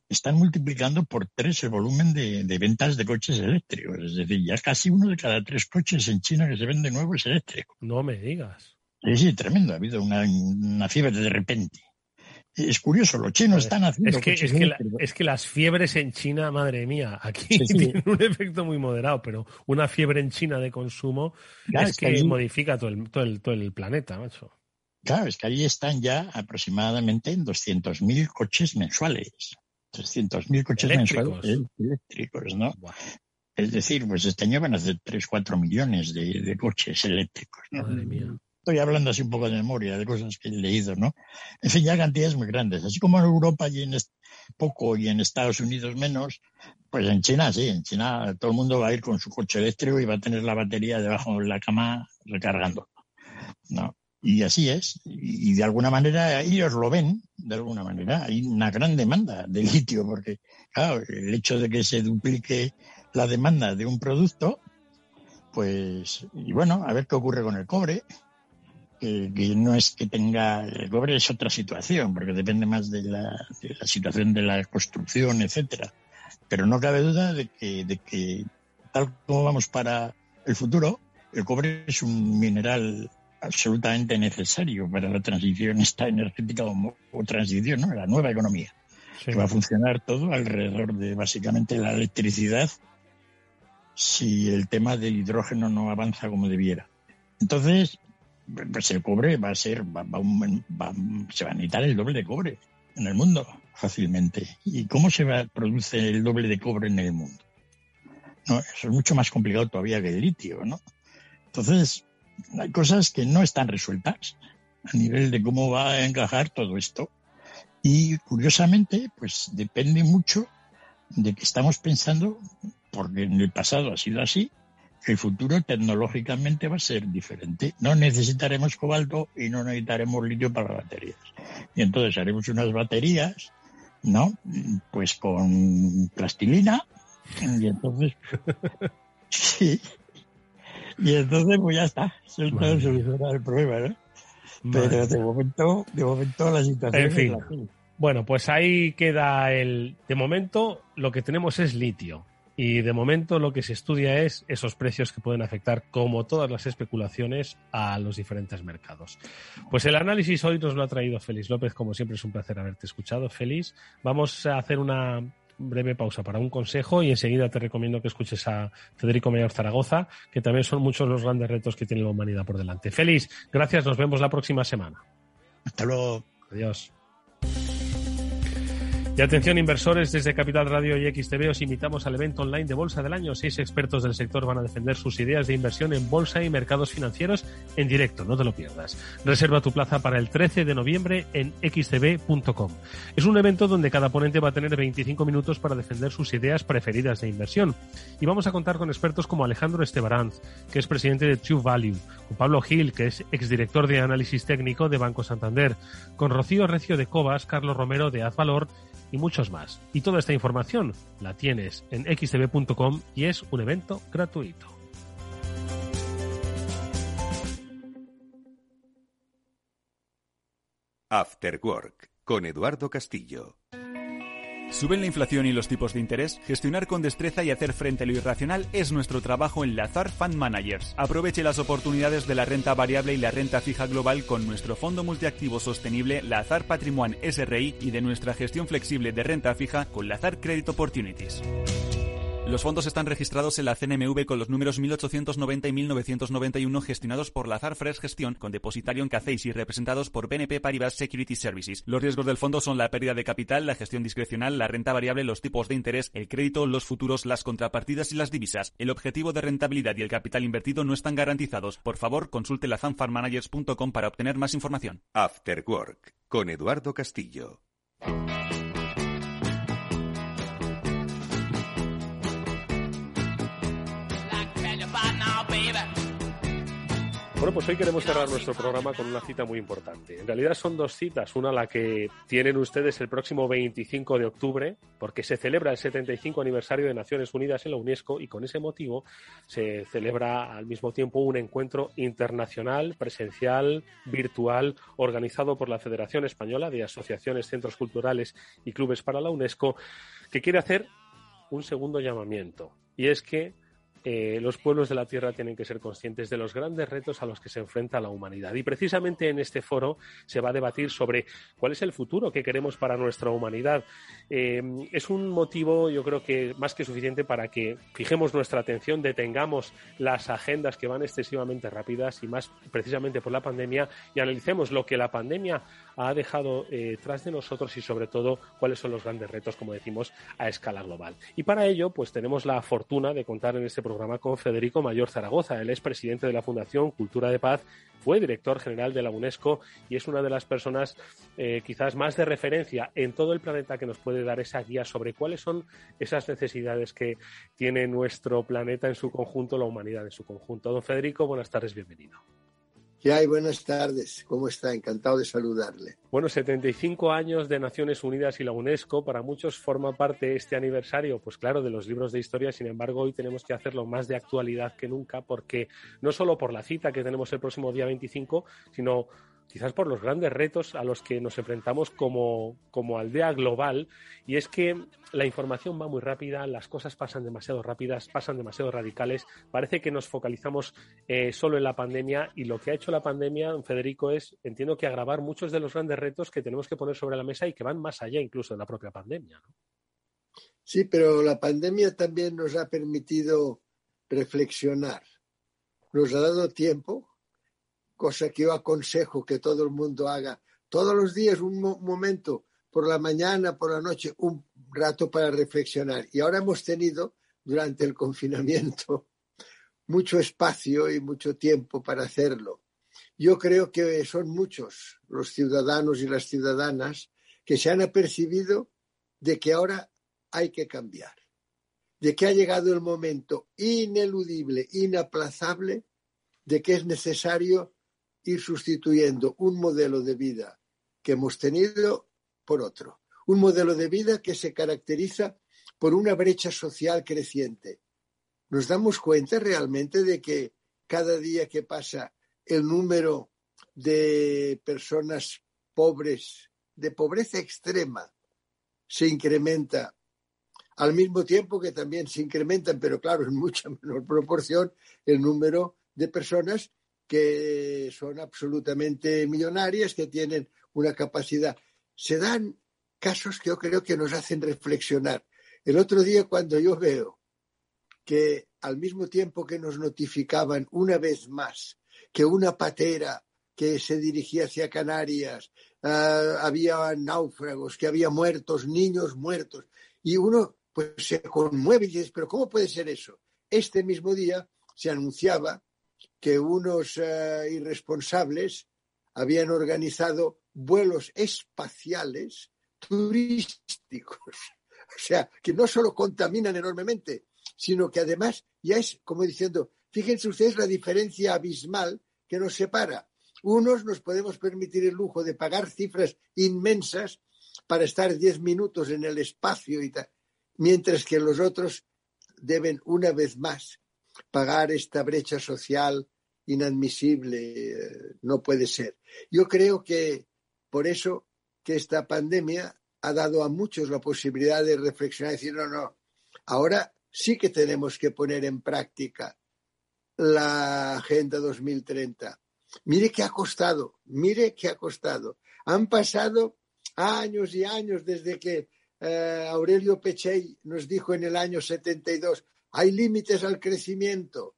están multiplicando por tres el volumen de, de, ventas de coches eléctricos. Es decir, ya casi uno de cada tres coches en China que se vende nuevo es eléctrico. No me digas. Sí, sí, tremendo. Ha habido una, una fiebre de repente. Es curioso, los chinos están haciendo. Es que, es que, es, que las fiebres en China, madre mía, aquí tienen un efecto muy moderado, pero una fiebre en China de consumo es, que, modifica todo el, todo, el, todo el planeta, macho. Claro, es que ahí están ya aproximadamente en 200.000 coches mensuales. 300.000 coches mensuales eléctricos, ¿no? Es decir, pues este año van a ser 3, 4 millones de, de coches eléctricos. Madre mía. Estoy hablando así un poco de memoria, de cosas que he leído, ¿no? En fin, ya cantidades muy grandes. Así como en Europa y en poco y en Estados Unidos menos, pues en China sí, en China todo el mundo va a ir con su coche eléctrico y va a tener la batería debajo de la cama recargando, ¿no? Y así es. Y de alguna manera ellos lo ven, de alguna manera. Hay una gran demanda de litio, porque, claro, el hecho de que se duplique la demanda de un producto, pues, y bueno, a ver qué ocurre con el cobre, que, no es que tenga, el cobre es otra situación, porque depende más de la, situación de la construcción, etcétera. Pero no cabe duda de que, de que, tal como vamos para el futuro, el cobre es un mineral absolutamente necesario para la transición esta energética o, transición, ¿no? La nueva economía. Que va a funcionar todo alrededor de básicamente la electricidad si el tema del hidrógeno no avanza como debiera. Entonces, pues el cobre va a ser, va, se va a necesitar el doble de cobre en el mundo fácilmente. ¿Y cómo se va, produce el doble de cobre en el mundo? No, eso es mucho más complicado todavía que el litio, ¿no? Entonces, hay cosas que no están resueltas a nivel de cómo va a encajar todo esto. Y curiosamente, pues depende mucho de que estamos pensando, porque en el pasado ha sido así, el futuro tecnológicamente va a ser diferente. No necesitaremos cobalto y no necesitaremos litio para baterías. Y entonces haremos unas baterías, ¿no? Pues con plastilina. Y entonces, *laughs* sí, y entonces, pues ya está, se solucionado el problema, ¿no? Pero de momento, de momento la situación en fin. Bueno, pues ahí queda el. De momento, lo que tenemos es litio. Y de momento lo que se estudia es esos precios que pueden afectar, como todas las especulaciones, a los diferentes mercados. Pues el análisis hoy nos lo ha traído Félix López, como siempre es un placer haberte escuchado, Félix. Vamos a hacer una breve pausa para un consejo y enseguida te recomiendo que escuches a Federico Mayor Zaragoza, que también son muchos los grandes retos que tiene la humanidad por delante. Feliz, gracias, nos vemos la próxima semana. Hasta luego. Adiós. Y atención inversores, desde Capital Radio y XTV os invitamos al evento online de Bolsa del Año. Seis expertos del sector van a defender sus ideas de inversión en bolsa y mercados financieros en directo, no te lo pierdas. Reserva tu plaza para el 13 de noviembre en xtv.com. Es un evento donde cada ponente va a tener 25 minutos para defender sus ideas preferidas de inversión. Y vamos a contar con expertos como Alejandro Estebaranz, que es presidente de True Value, con Pablo Gil, que es exdirector de análisis técnico de Banco Santander, con Rocío Recio de Cobas, Carlos Romero de Advalor y muchos más. Y toda esta información la tienes en xtv.com y es un evento gratuito. After Work con Eduardo Castillo. ¿Suben la inflación y los tipos de interés? Gestionar con destreza y hacer frente a lo irracional es nuestro trabajo en Lazar Fund Managers. Aproveche las oportunidades de la renta variable y la renta fija global con nuestro fondo multiactivo sostenible Lazar Patrimoine SRI y de nuestra gestión flexible de renta fija con Lazar Credit Opportunities. Los fondos están registrados en la CNMV con los números 1890 y 1991 gestionados por Lazar Fresh Gestión con depositario en CACEIS y representados por BNP Paribas Security Services. Los riesgos del fondo son la pérdida de capital, la gestión discrecional, la renta variable, los tipos de interés, el crédito, los futuros, las contrapartidas y las divisas. El objetivo de rentabilidad y el capital invertido no están garantizados. Por favor, consulte lazanfarmanagers.com para obtener más información. After Work con Eduardo Castillo. Bueno, pues hoy queremos cerrar nuestro programa con una cita muy importante. En realidad son dos citas. Una la que tienen ustedes el próximo 25 de octubre, porque se celebra el 75 aniversario de Naciones Unidas en la UNESCO y con ese motivo se celebra al mismo tiempo un encuentro internacional, presencial, virtual, organizado por la Federación Española de Asociaciones, Centros Culturales y Clubes para la UNESCO, que quiere hacer un segundo llamamiento. Y es que eh, los pueblos de la Tierra tienen que ser conscientes de los grandes retos a los que se enfrenta la humanidad. Y precisamente en este foro se va a debatir sobre cuál es el futuro que queremos para nuestra humanidad. Eh, es un motivo, yo creo que más que suficiente para que fijemos nuestra atención, detengamos las agendas que van excesivamente rápidas y más precisamente por la pandemia y analicemos lo que la pandemia ha dejado eh, tras de nosotros y sobre todo cuáles son los grandes retos, como decimos, a escala global. Y para ello, pues tenemos la fortuna de contar en este programa con Federico Mayor Zaragoza. Él es presidente de la Fundación Cultura de Paz, fue director general de la UNESCO y es una de las personas eh, quizás más de referencia en todo el planeta que nos puede dar esa guía sobre cuáles son esas necesidades que tiene nuestro planeta en su conjunto, la humanidad en su conjunto. Don Federico, buenas tardes, bienvenido. ¿Qué hay? Buenas tardes. ¿Cómo está? Encantado de saludarle. Bueno, 75 años de Naciones Unidas y la UNESCO. Para muchos forma parte este aniversario, pues claro, de los libros de historia. Sin embargo, hoy tenemos que hacerlo más de actualidad que nunca, porque no solo por la cita que tenemos el próximo día 25, sino quizás por los grandes retos a los que nos enfrentamos como, como aldea global, y es que la información va muy rápida, las cosas pasan demasiado rápidas, pasan demasiado radicales, parece que nos focalizamos eh, solo en la pandemia, y lo que ha hecho la pandemia, Federico, es, entiendo que agravar muchos de los grandes retos que tenemos que poner sobre la mesa y que van más allá incluso de la propia pandemia. Sí, pero la pandemia también nos ha permitido reflexionar, nos ha dado tiempo cosa que yo aconsejo que todo el mundo haga todos los días, un momento, por la mañana, por la noche, un rato para reflexionar. Y ahora hemos tenido, durante el confinamiento, *laughs* mucho espacio y mucho tiempo para hacerlo. Yo creo que son muchos los ciudadanos y las ciudadanas que se han apercibido de que ahora hay que cambiar, de que ha llegado el momento ineludible, inaplazable, de que es necesario ir sustituyendo un modelo de vida que hemos tenido por otro. Un modelo de vida que se caracteriza por una brecha social creciente. Nos damos cuenta realmente de que cada día que pasa el número de personas pobres, de pobreza extrema, se incrementa al mismo tiempo que también se incrementan, pero claro, en mucha *laughs* menor proporción, el número de personas que son absolutamente millonarias, que tienen una capacidad. Se dan casos que yo creo que nos hacen reflexionar. El otro día cuando yo veo que al mismo tiempo que nos notificaban una vez más que una patera que se dirigía hacia Canarias, ah, había náufragos, que había muertos, niños muertos, y uno pues se conmueve y dice, pero ¿cómo puede ser eso? Este mismo día se anunciaba que unos eh, irresponsables habían organizado vuelos espaciales turísticos. *laughs* O sea, que no solo contaminan enormemente, sino que además ya es como diciendo, fíjense ustedes la diferencia abismal que nos separa. Unos nos podemos permitir el lujo de pagar cifras inmensas para estar diez minutos en el espacio y tal, mientras que los otros deben una vez más pagar esta brecha social inadmisible, no puede ser. Yo creo que por eso que esta pandemia ha dado a muchos la posibilidad de reflexionar y decir, no, no, ahora sí que tenemos que poner en práctica la Agenda 2030. Mire qué ha costado, mire qué ha costado. Han pasado años y años desde que eh, Aurelio Pechey nos dijo en el año 72, hay límites al crecimiento.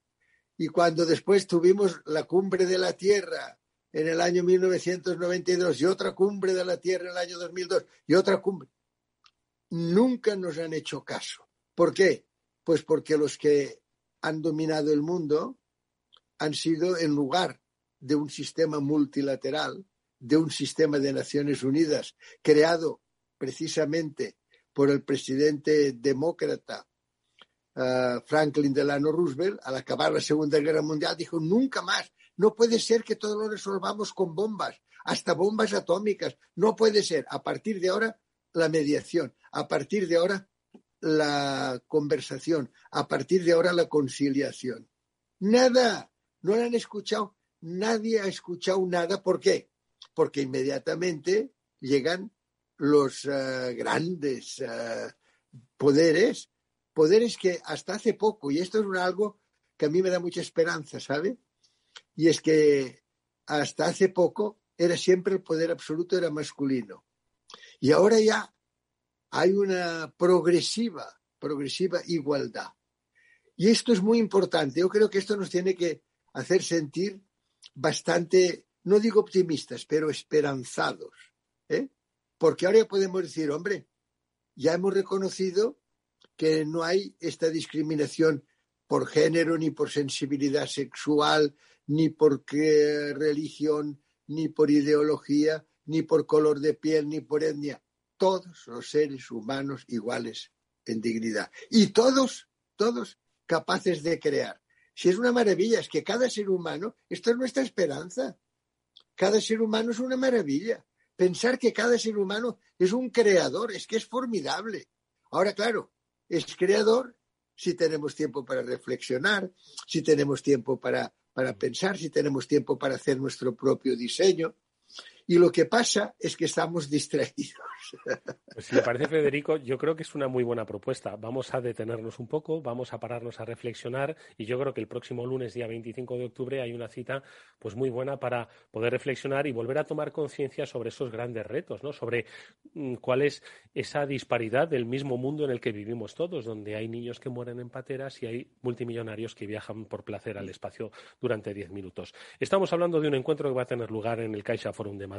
Y cuando después tuvimos la cumbre de la Tierra en el año 1992 y otra cumbre de la Tierra en el año 2002 y otra cumbre, nunca nos han hecho caso. ¿Por qué? Pues porque los que han dominado el mundo han sido en lugar de un sistema multilateral, de un sistema de Naciones Unidas creado precisamente por el presidente demócrata Franklin Delano Roosevelt, al acabar la Segunda Guerra Mundial, dijo, nunca más, no puede ser que todo lo resolvamos con bombas, hasta bombas atómicas, no puede ser. A partir de ahora, la mediación, a partir de ahora, la conversación, a partir de ahora, la conciliación. Nada, no lo han escuchado, nadie ha escuchado nada. ¿Por qué? Porque inmediatamente llegan los eh, grandes eh, poderes poderes que hasta hace poco, y esto es algo que a mí me da mucha esperanza, ¿sabe? Y es que hasta hace poco era siempre el poder absoluto, era masculino. Y ahora ya hay una progresiva, progresiva igualdad. Y esto es muy importante. Yo creo que esto nos tiene que hacer sentir bastante no digo optimistas, pero esperanzados. ¿eh? Porque ahora podemos decir, hombre, ya hemos reconocido que no hay esta discriminación por género, ni por sensibilidad sexual, ni por religión, ni por ideología, ni por color de piel, ni por etnia. Todos los seres humanos iguales en dignidad. Y todos, todos capaces de crear. Si es una maravilla, es que cada ser humano, esto es nuestra esperanza. Cada ser humano es una maravilla. Pensar que cada ser humano es un creador, es que es formidable. Ahora, claro, es creador si tenemos tiempo para reflexionar, si tenemos tiempo para, para pensar, si tenemos tiempo para hacer nuestro propio diseño. Y lo que pasa es que estamos distraídos. *laughs* Pues si le parece, Federico, yo creo que es una muy buena propuesta. Vamos a detenernos un poco, vamos a pararnos a reflexionar y yo creo que el próximo lunes, día 25 de octubre, hay una cita pues muy buena para poder reflexionar y volver a tomar conciencia sobre esos grandes retos, ¿no? Sobre mm, cuál es esa disparidad del mismo mundo en el que vivimos todos, donde hay niños que mueren en pateras y hay multimillonarios que viajan por placer al espacio durante diez minutos. Estamos hablando de un encuentro que va a tener lugar en el Caixa Forum de Madrid,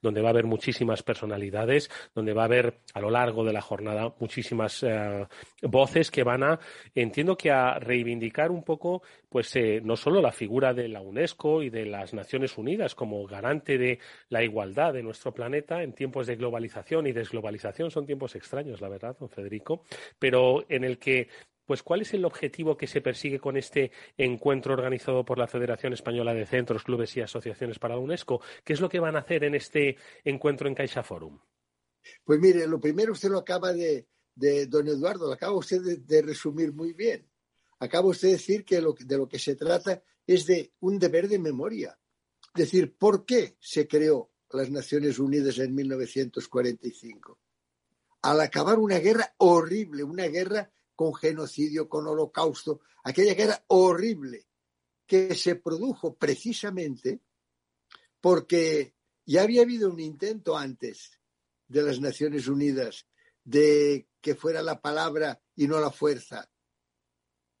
donde va a haber muchísimas personalidades, donde va a haber a lo largo de la jornada muchísimas eh, voces que van a, entiendo que a reivindicar un poco, pues eh, no solo la figura de la UNESCO y de las Naciones Unidas como garante de la igualdad de nuestro planeta en tiempos de globalización y desglobalización, son tiempos extraños, la verdad, don Federico, pero en el que pues ¿cuál es el objetivo que se persigue con este encuentro organizado por la Federación Española de Centros, Clubes y Asociaciones para la UNESCO? ¿Qué es lo que van a hacer en este encuentro en Caixa Forum? Pues mire, lo primero usted lo acaba de, don Eduardo, lo acaba usted de, resumir muy bien. Acaba usted de decir que de lo que se trata es de un deber de memoria. Es decir, ¿por qué se creó las Naciones Unidas en 1945? Al acabar una guerra horrible, una guerra con genocidio, con holocausto, aquella guerra horrible que se produjo precisamente porque ya había habido un intento antes de las Naciones Unidas de que fuera la palabra y no la fuerza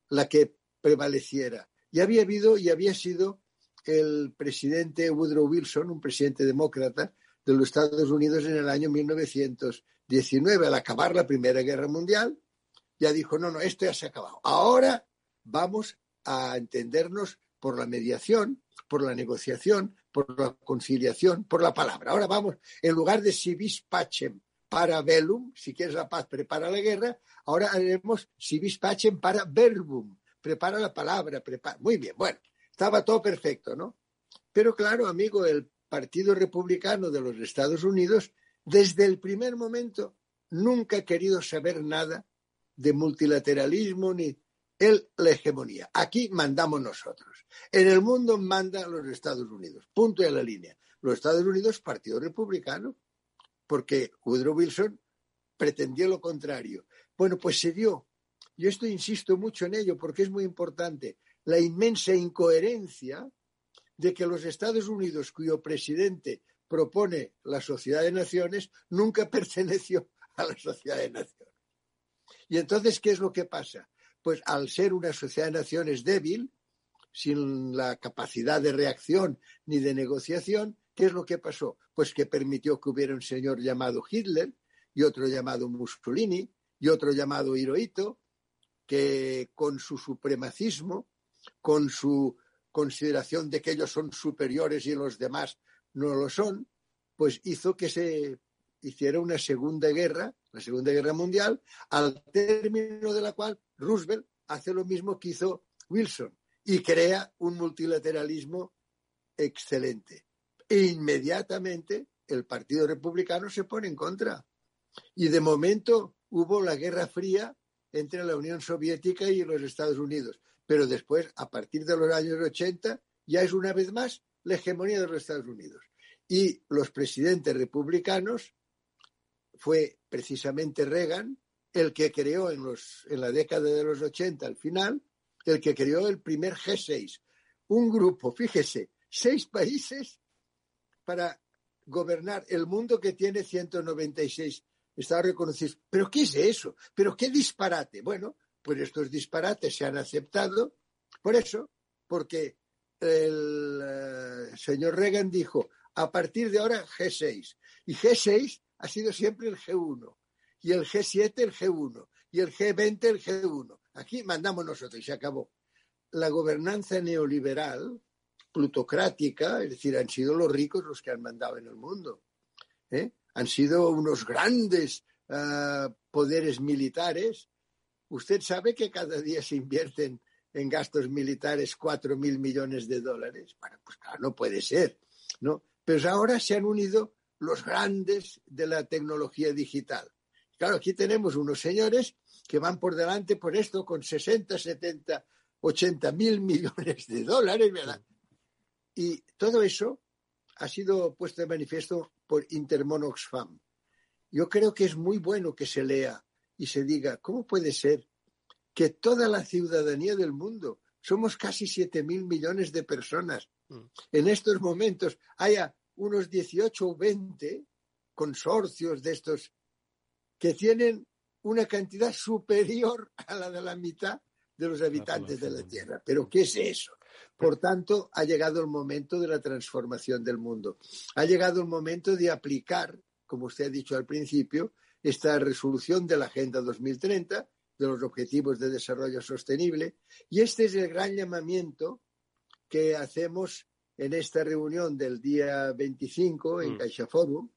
la que prevaleciera. Ya había habido y había sido el presidente Woodrow Wilson, un presidente demócrata de los Estados Unidos en el año 1919, al acabar la Primera Guerra Mundial, ya dijo, no, no, esto ya se ha acabado. Ahora vamos a entendernos por la mediación, por la negociación, por la conciliación, por la palabra. Ahora vamos, en lugar de civis pacem para bellum, si quieres la paz, prepara la guerra, ahora haremos civis pacem para verbum, prepara la palabra, prepara. Muy bien, bueno, estaba todo perfecto, ¿no? Pero claro, amigo, el Partido Republicano de los Estados Unidos, desde el primer momento, nunca ha querido saber nada de multilateralismo ni el, la hegemonía. Aquí mandamos nosotros. En el mundo manda los Estados Unidos. Punto de la línea. Los Estados Unidos, Partido Republicano, porque Woodrow Wilson pretendió lo contrario. Bueno, pues se dio. Yo esto insisto mucho en ello porque es muy importante. La inmensa incoherencia de que los Estados Unidos, cuyo presidente propone la Sociedad de Naciones, nunca *laughs* perteneció a la Sociedad de Naciones. Y entonces, ¿qué es lo que pasa? Pues al ser una sociedad de naciones débil, sin la capacidad de reacción ni de negociación, ¿qué es lo que pasó? Pues que permitió que hubiera un señor llamado Hitler y otro llamado Mussolini y otro llamado Hirohito, que con su supremacismo, con su consideración de que ellos son superiores y los demás no lo son, pues hizo que se hiciera una segunda guerra, la Segunda Guerra Mundial, al término de la cual Roosevelt hace lo mismo que hizo Wilson y crea un multilateralismo excelente. E inmediatamente el Partido Republicano se pone en contra. Y de momento hubo la Guerra Fría entre la Unión Soviética y los Estados Unidos. Pero después, a partir de los años 80, ya es una vez más la hegemonía de los Estados Unidos. Y los presidentes republicanos fue precisamente Reagan el que creó en, los, en la década de los 80, al final, el que creó el primer G6, un grupo, fíjese, seis países para gobernar el mundo que tiene 196 estados reconocidos. ¿Pero qué es eso? ¿Pero qué disparate? Bueno, pues estos disparates se han aceptado. Por eso, porque el eh, señor Reagan dijo, a partir de ahora G6. Y G6 ha sido siempre el G1, y el G7 el G1, y el G20 el G1. Aquí mandamos nosotros y se acabó. La gobernanza neoliberal, plutocrática, es decir, han sido los ricos los que han mandado en el mundo. ¿eh? Han sido unos grandes uh, poderes militares. Usted sabe que cada día se invierten en gastos militares cuatro mil millones de dólares. Bueno, pues claro, no puede ser, ¿no? Pero ahora se han unido los grandes de la tecnología digital. Claro, aquí tenemos unos señores que van por delante por esto con 60, 70, 80 mil *laughs* millones de dólares, ¿verdad? Y todo eso ha sido puesto de manifiesto por Intermon Oxfam. Yo creo que es muy bueno que se lea y se diga, ¿cómo puede ser que toda la ciudadanía del mundo, somos casi 7 mil millones de personas, mm. en estos momentos haya unos 18 o 20 consorcios de estos que tienen una cantidad superior a la de la mitad de los habitantes de la Tierra. Pero ¿qué es eso? Por tanto, ha llegado el momento de la transformación del mundo. Ha llegado el momento de aplicar, como usted ha dicho al principio, esta resolución de la Agenda 2030 de los Objetivos de Desarrollo Sostenible. Y este es el gran llamamiento que hacemos en esta reunión del día 25 en mm. CaixaForum.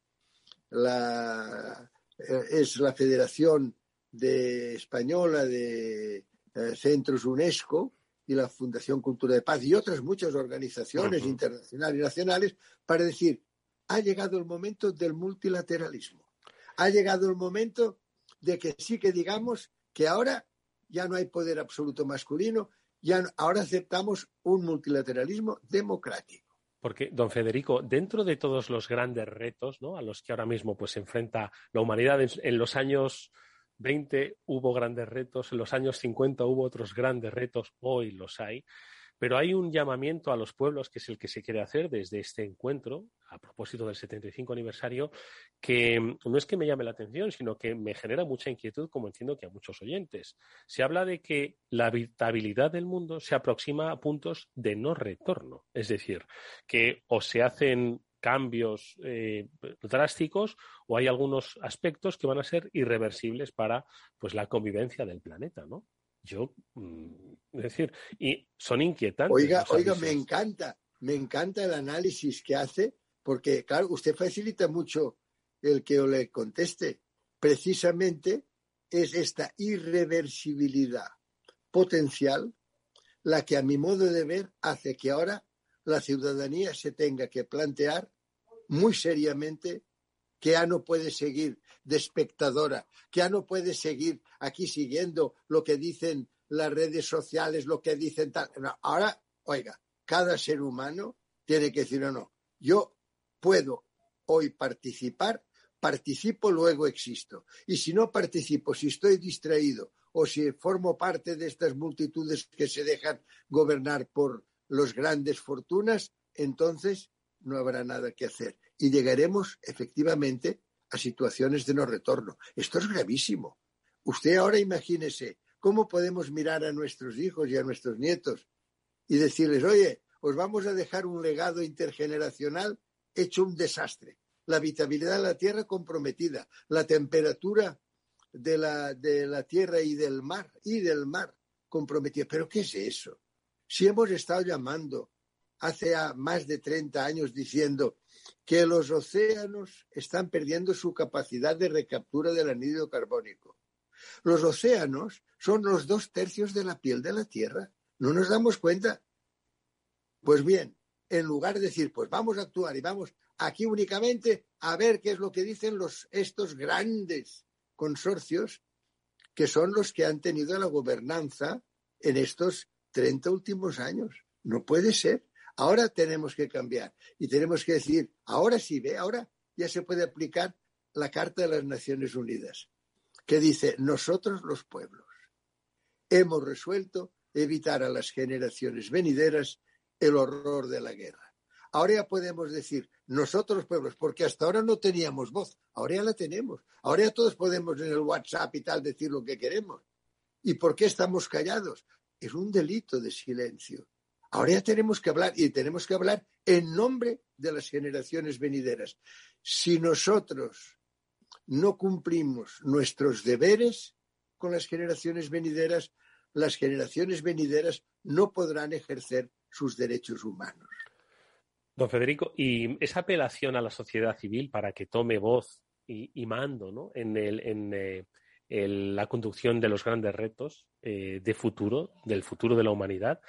La, eh, es la Federación de Española de eh, Centros UNESCO y la Fundación Cultura de Paz y otras muchas organizaciones internacionales y nacionales para decir, ha llegado el momento del multilateralismo. Ha llegado el momento de que sí que digamos que ahora ya no hay poder absoluto masculino, ya ahora aceptamos un multilateralismo democrático. Porque, don Federico, dentro de todos los grandes retos ¿no? a los que ahora mismo pues, se enfrenta la humanidad, en, los años 20 hubo grandes retos, en los años 50 hubo otros grandes retos, hoy los hay. Pero hay un llamamiento a los pueblos, que es el que se quiere hacer desde este encuentro, a propósito del 75 aniversario, que no es que me llame la atención, sino que me genera mucha inquietud, como entiendo que a muchos oyentes. Se habla de que la habitabilidad del mundo se aproxima a puntos de no retorno. Es decir, que o se hacen cambios eh, drásticos o hay algunos aspectos que van a ser irreversibles para pues la convivencia del planeta, ¿no? Yo, mm, es decir, y son inquietantes. Oiga, oiga, me encanta, me encanta el análisis que hace, porque, claro, usted facilita mucho el que le conteste. Precisamente es esta irreversibilidad potencial la que, a mi modo de ver, hace que ahora la ciudadanía se tenga que plantear muy seriamente que ya no puede seguir de espectadora, que ya no puede seguir aquí siguiendo lo que dicen las redes sociales, lo que dicen tal. ahora, oiga, cada ser humano tiene que decir, no, no, yo puedo hoy participar, participo, luego existo. Y si no participo, si estoy distraído o si formo parte de estas multitudes que se dejan gobernar por los grandes fortunas, entonces no habrá nada que hacer y llegaremos efectivamente a situaciones de no retorno. Esto es gravísimo. Usted ahora imagínese cómo podemos mirar a nuestros hijos y a nuestros nietos y decirles, oye, os vamos a dejar un legado intergeneracional hecho un desastre. La habitabilidad de la tierra comprometida, la temperatura de la, de la tierra y del mar, y del mar comprometida. ¿Pero qué es eso? Si hemos estado llamando hace más de 30 años diciendo que los océanos están perdiendo su capacidad de recaptura del anhídrido carbónico. Los océanos son los dos tercios de la piel de la Tierra. ¿No nos damos cuenta? Pues bien, en lugar de decir, pues vamos a actuar y vamos aquí únicamente a ver qué es lo que dicen los, estos grandes consorcios que son los que han tenido la gobernanza en estos 30 últimos años. No puede ser. Ahora tenemos que cambiar y tenemos que decir, ahora sí, ve, ahora ya se puede aplicar la Carta de las Naciones Unidas, que dice, nosotros los pueblos hemos resuelto evitar a las generaciones venideras el horror de la guerra. Ahora ya podemos decir, nosotros los pueblos, porque hasta ahora no teníamos voz, ahora ya la tenemos, ahora ya todos podemos en el WhatsApp y tal decir lo que queremos. ¿Y por qué estamos callados? Es un delito de silencio. Ahora ya tenemos que hablar y tenemos que hablar en nombre de las generaciones venideras. Si nosotros no cumplimos nuestros deberes con las generaciones venideras, las generaciones venideras no podrán ejercer sus derechos humanos. Don Federico, y esa apelación a la sociedad civil para que tome voz y, mando en, eh, la conducción de los grandes retos eh, de futuro, del futuro de la humanidad,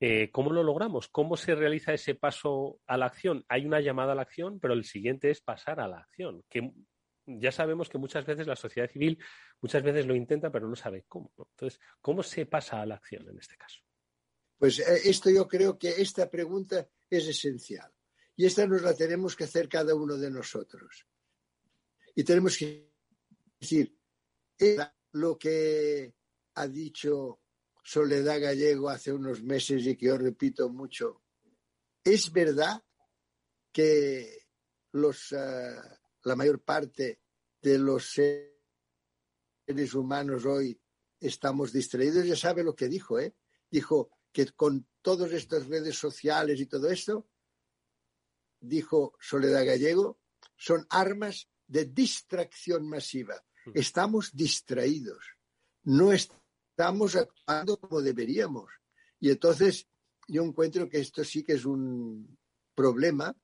eh, ¿cómo lo logramos? ¿Cómo se realiza ese paso a la acción? Hay una llamada a la acción, pero el siguiente es pasar a la acción, que ya sabemos que muchas veces la sociedad civil muchas veces lo intenta, pero no sabe cómo. Entonces, ¿cómo se pasa a la acción en este caso? Pues eh, esto yo creo que esta pregunta es esencial y esta nos la tenemos que hacer cada uno de nosotros. Y tenemos que decir, lo que ha dicho Soledad Gallego hace unos meses y que yo repito mucho, es verdad que los, eh, la mayor parte de los seres humanos hoy estamos distraídos. Ya sabe lo que dijo, ¿eh? Dijo que con todas estas redes sociales y todo esto, dijo Soledad Gallego, son armas de distracción masiva. Mm. Estamos distraídos. No estamos estamos actuando como deberíamos. Y entonces yo encuentro que esto sí que es un problema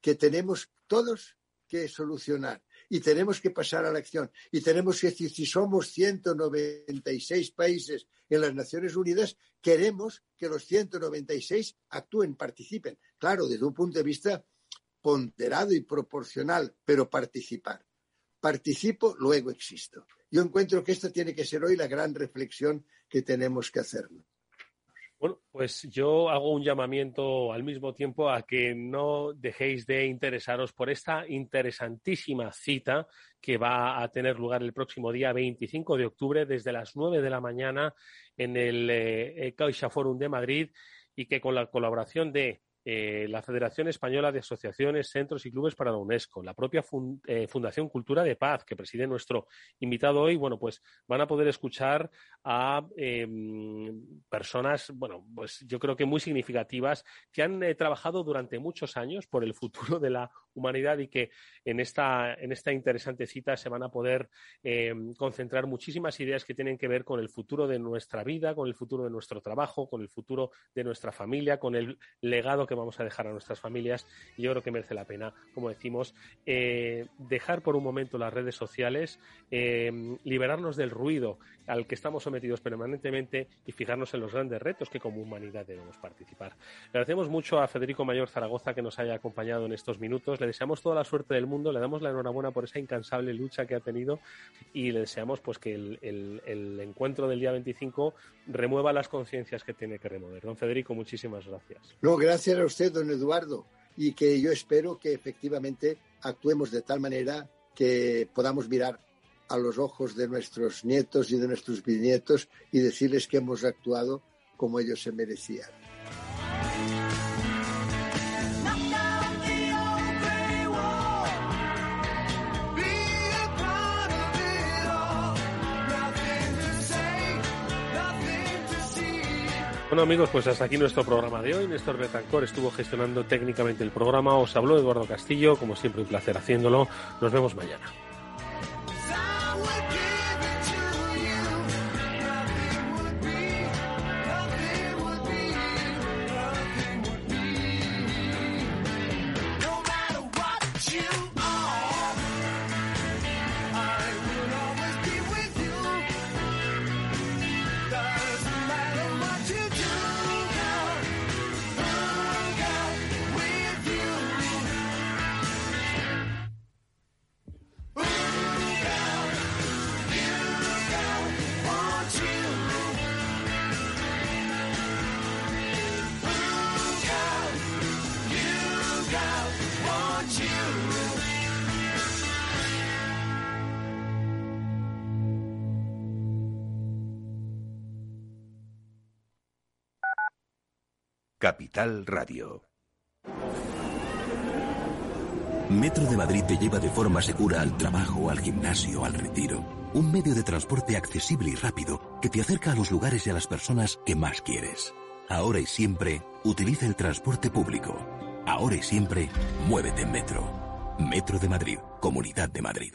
que tenemos todos que solucionar y tenemos que pasar a la acción. Y tenemos que decir, si somos 196 países en las Naciones Unidas, queremos que los 196 actúen, participen. Claro, desde un punto de vista ponderado y proporcional, pero participar. Participo, luego existo. Yo encuentro que esta tiene que ser hoy la gran reflexión que tenemos que hacernos. Bueno, pues yo hago un llamamiento al mismo tiempo a que no dejéis de interesaros por esta interesantísima cita que va a tener lugar el próximo día 25 de octubre desde las 9 de la mañana en el eh, Caixa Forum de Madrid y que con la colaboración de eh, la Federación Española de Asociaciones, Centros y Clubes para la UNESCO, la propia eh, Fundación Cultura de Paz, que preside nuestro invitado hoy, bueno, pues van a poder escuchar a em, personas, bueno, pues yo creo que muy significativas, que han eh, trabajado durante muchos años por el futuro de la humanidad y que en esta, en esta interesante cita se van a poder em, concentrar muchísimas ideas que tienen que ver con el futuro de nuestra vida, con el futuro de nuestro trabajo, con el futuro de nuestra familia, con el legado que vamos a dejar a nuestras familias. Y yo creo que merece la pena, como decimos, eh, dejar por un momento las redes sociales, eh, liberarnos del ruido al que estamos sometidos permanentemente y fijarnos en los grandes retos que como humanidad debemos participar. Agradecemos mucho a Federico Mayor Zaragoza que nos haya acompañado en estos minutos. Le deseamos toda la suerte del mundo, le damos la enhorabuena por esa incansable lucha que ha tenido y le deseamos pues que el, el encuentro del día 25 remueva las conciencias que tiene que remover. Don Federico, muchísimas gracias. No, gracias a usted, don Eduardo, y que yo espero que efectivamente actuemos de tal manera que podamos mirar a los ojos de nuestros nietos y de nuestros bisnietos y decirles que hemos actuado como ellos se merecían. Bueno amigos, pues hasta aquí nuestro programa de hoy. Néstor Betancor estuvo gestionando técnicamente el programa. Os habló Eduardo Castillo, como siempre un placer haciéndolo. Nos vemos mañana. Capital Radio. Metro de Madrid te lleva de forma segura al trabajo, al gimnasio, al retiro. Un medio de transporte accesible y rápido que te acerca a los lugares y a las personas que más quieres. Ahora y siempre, utiliza el transporte público. Ahora y siempre, muévete en metro. Metro de Madrid, Comunidad de Madrid.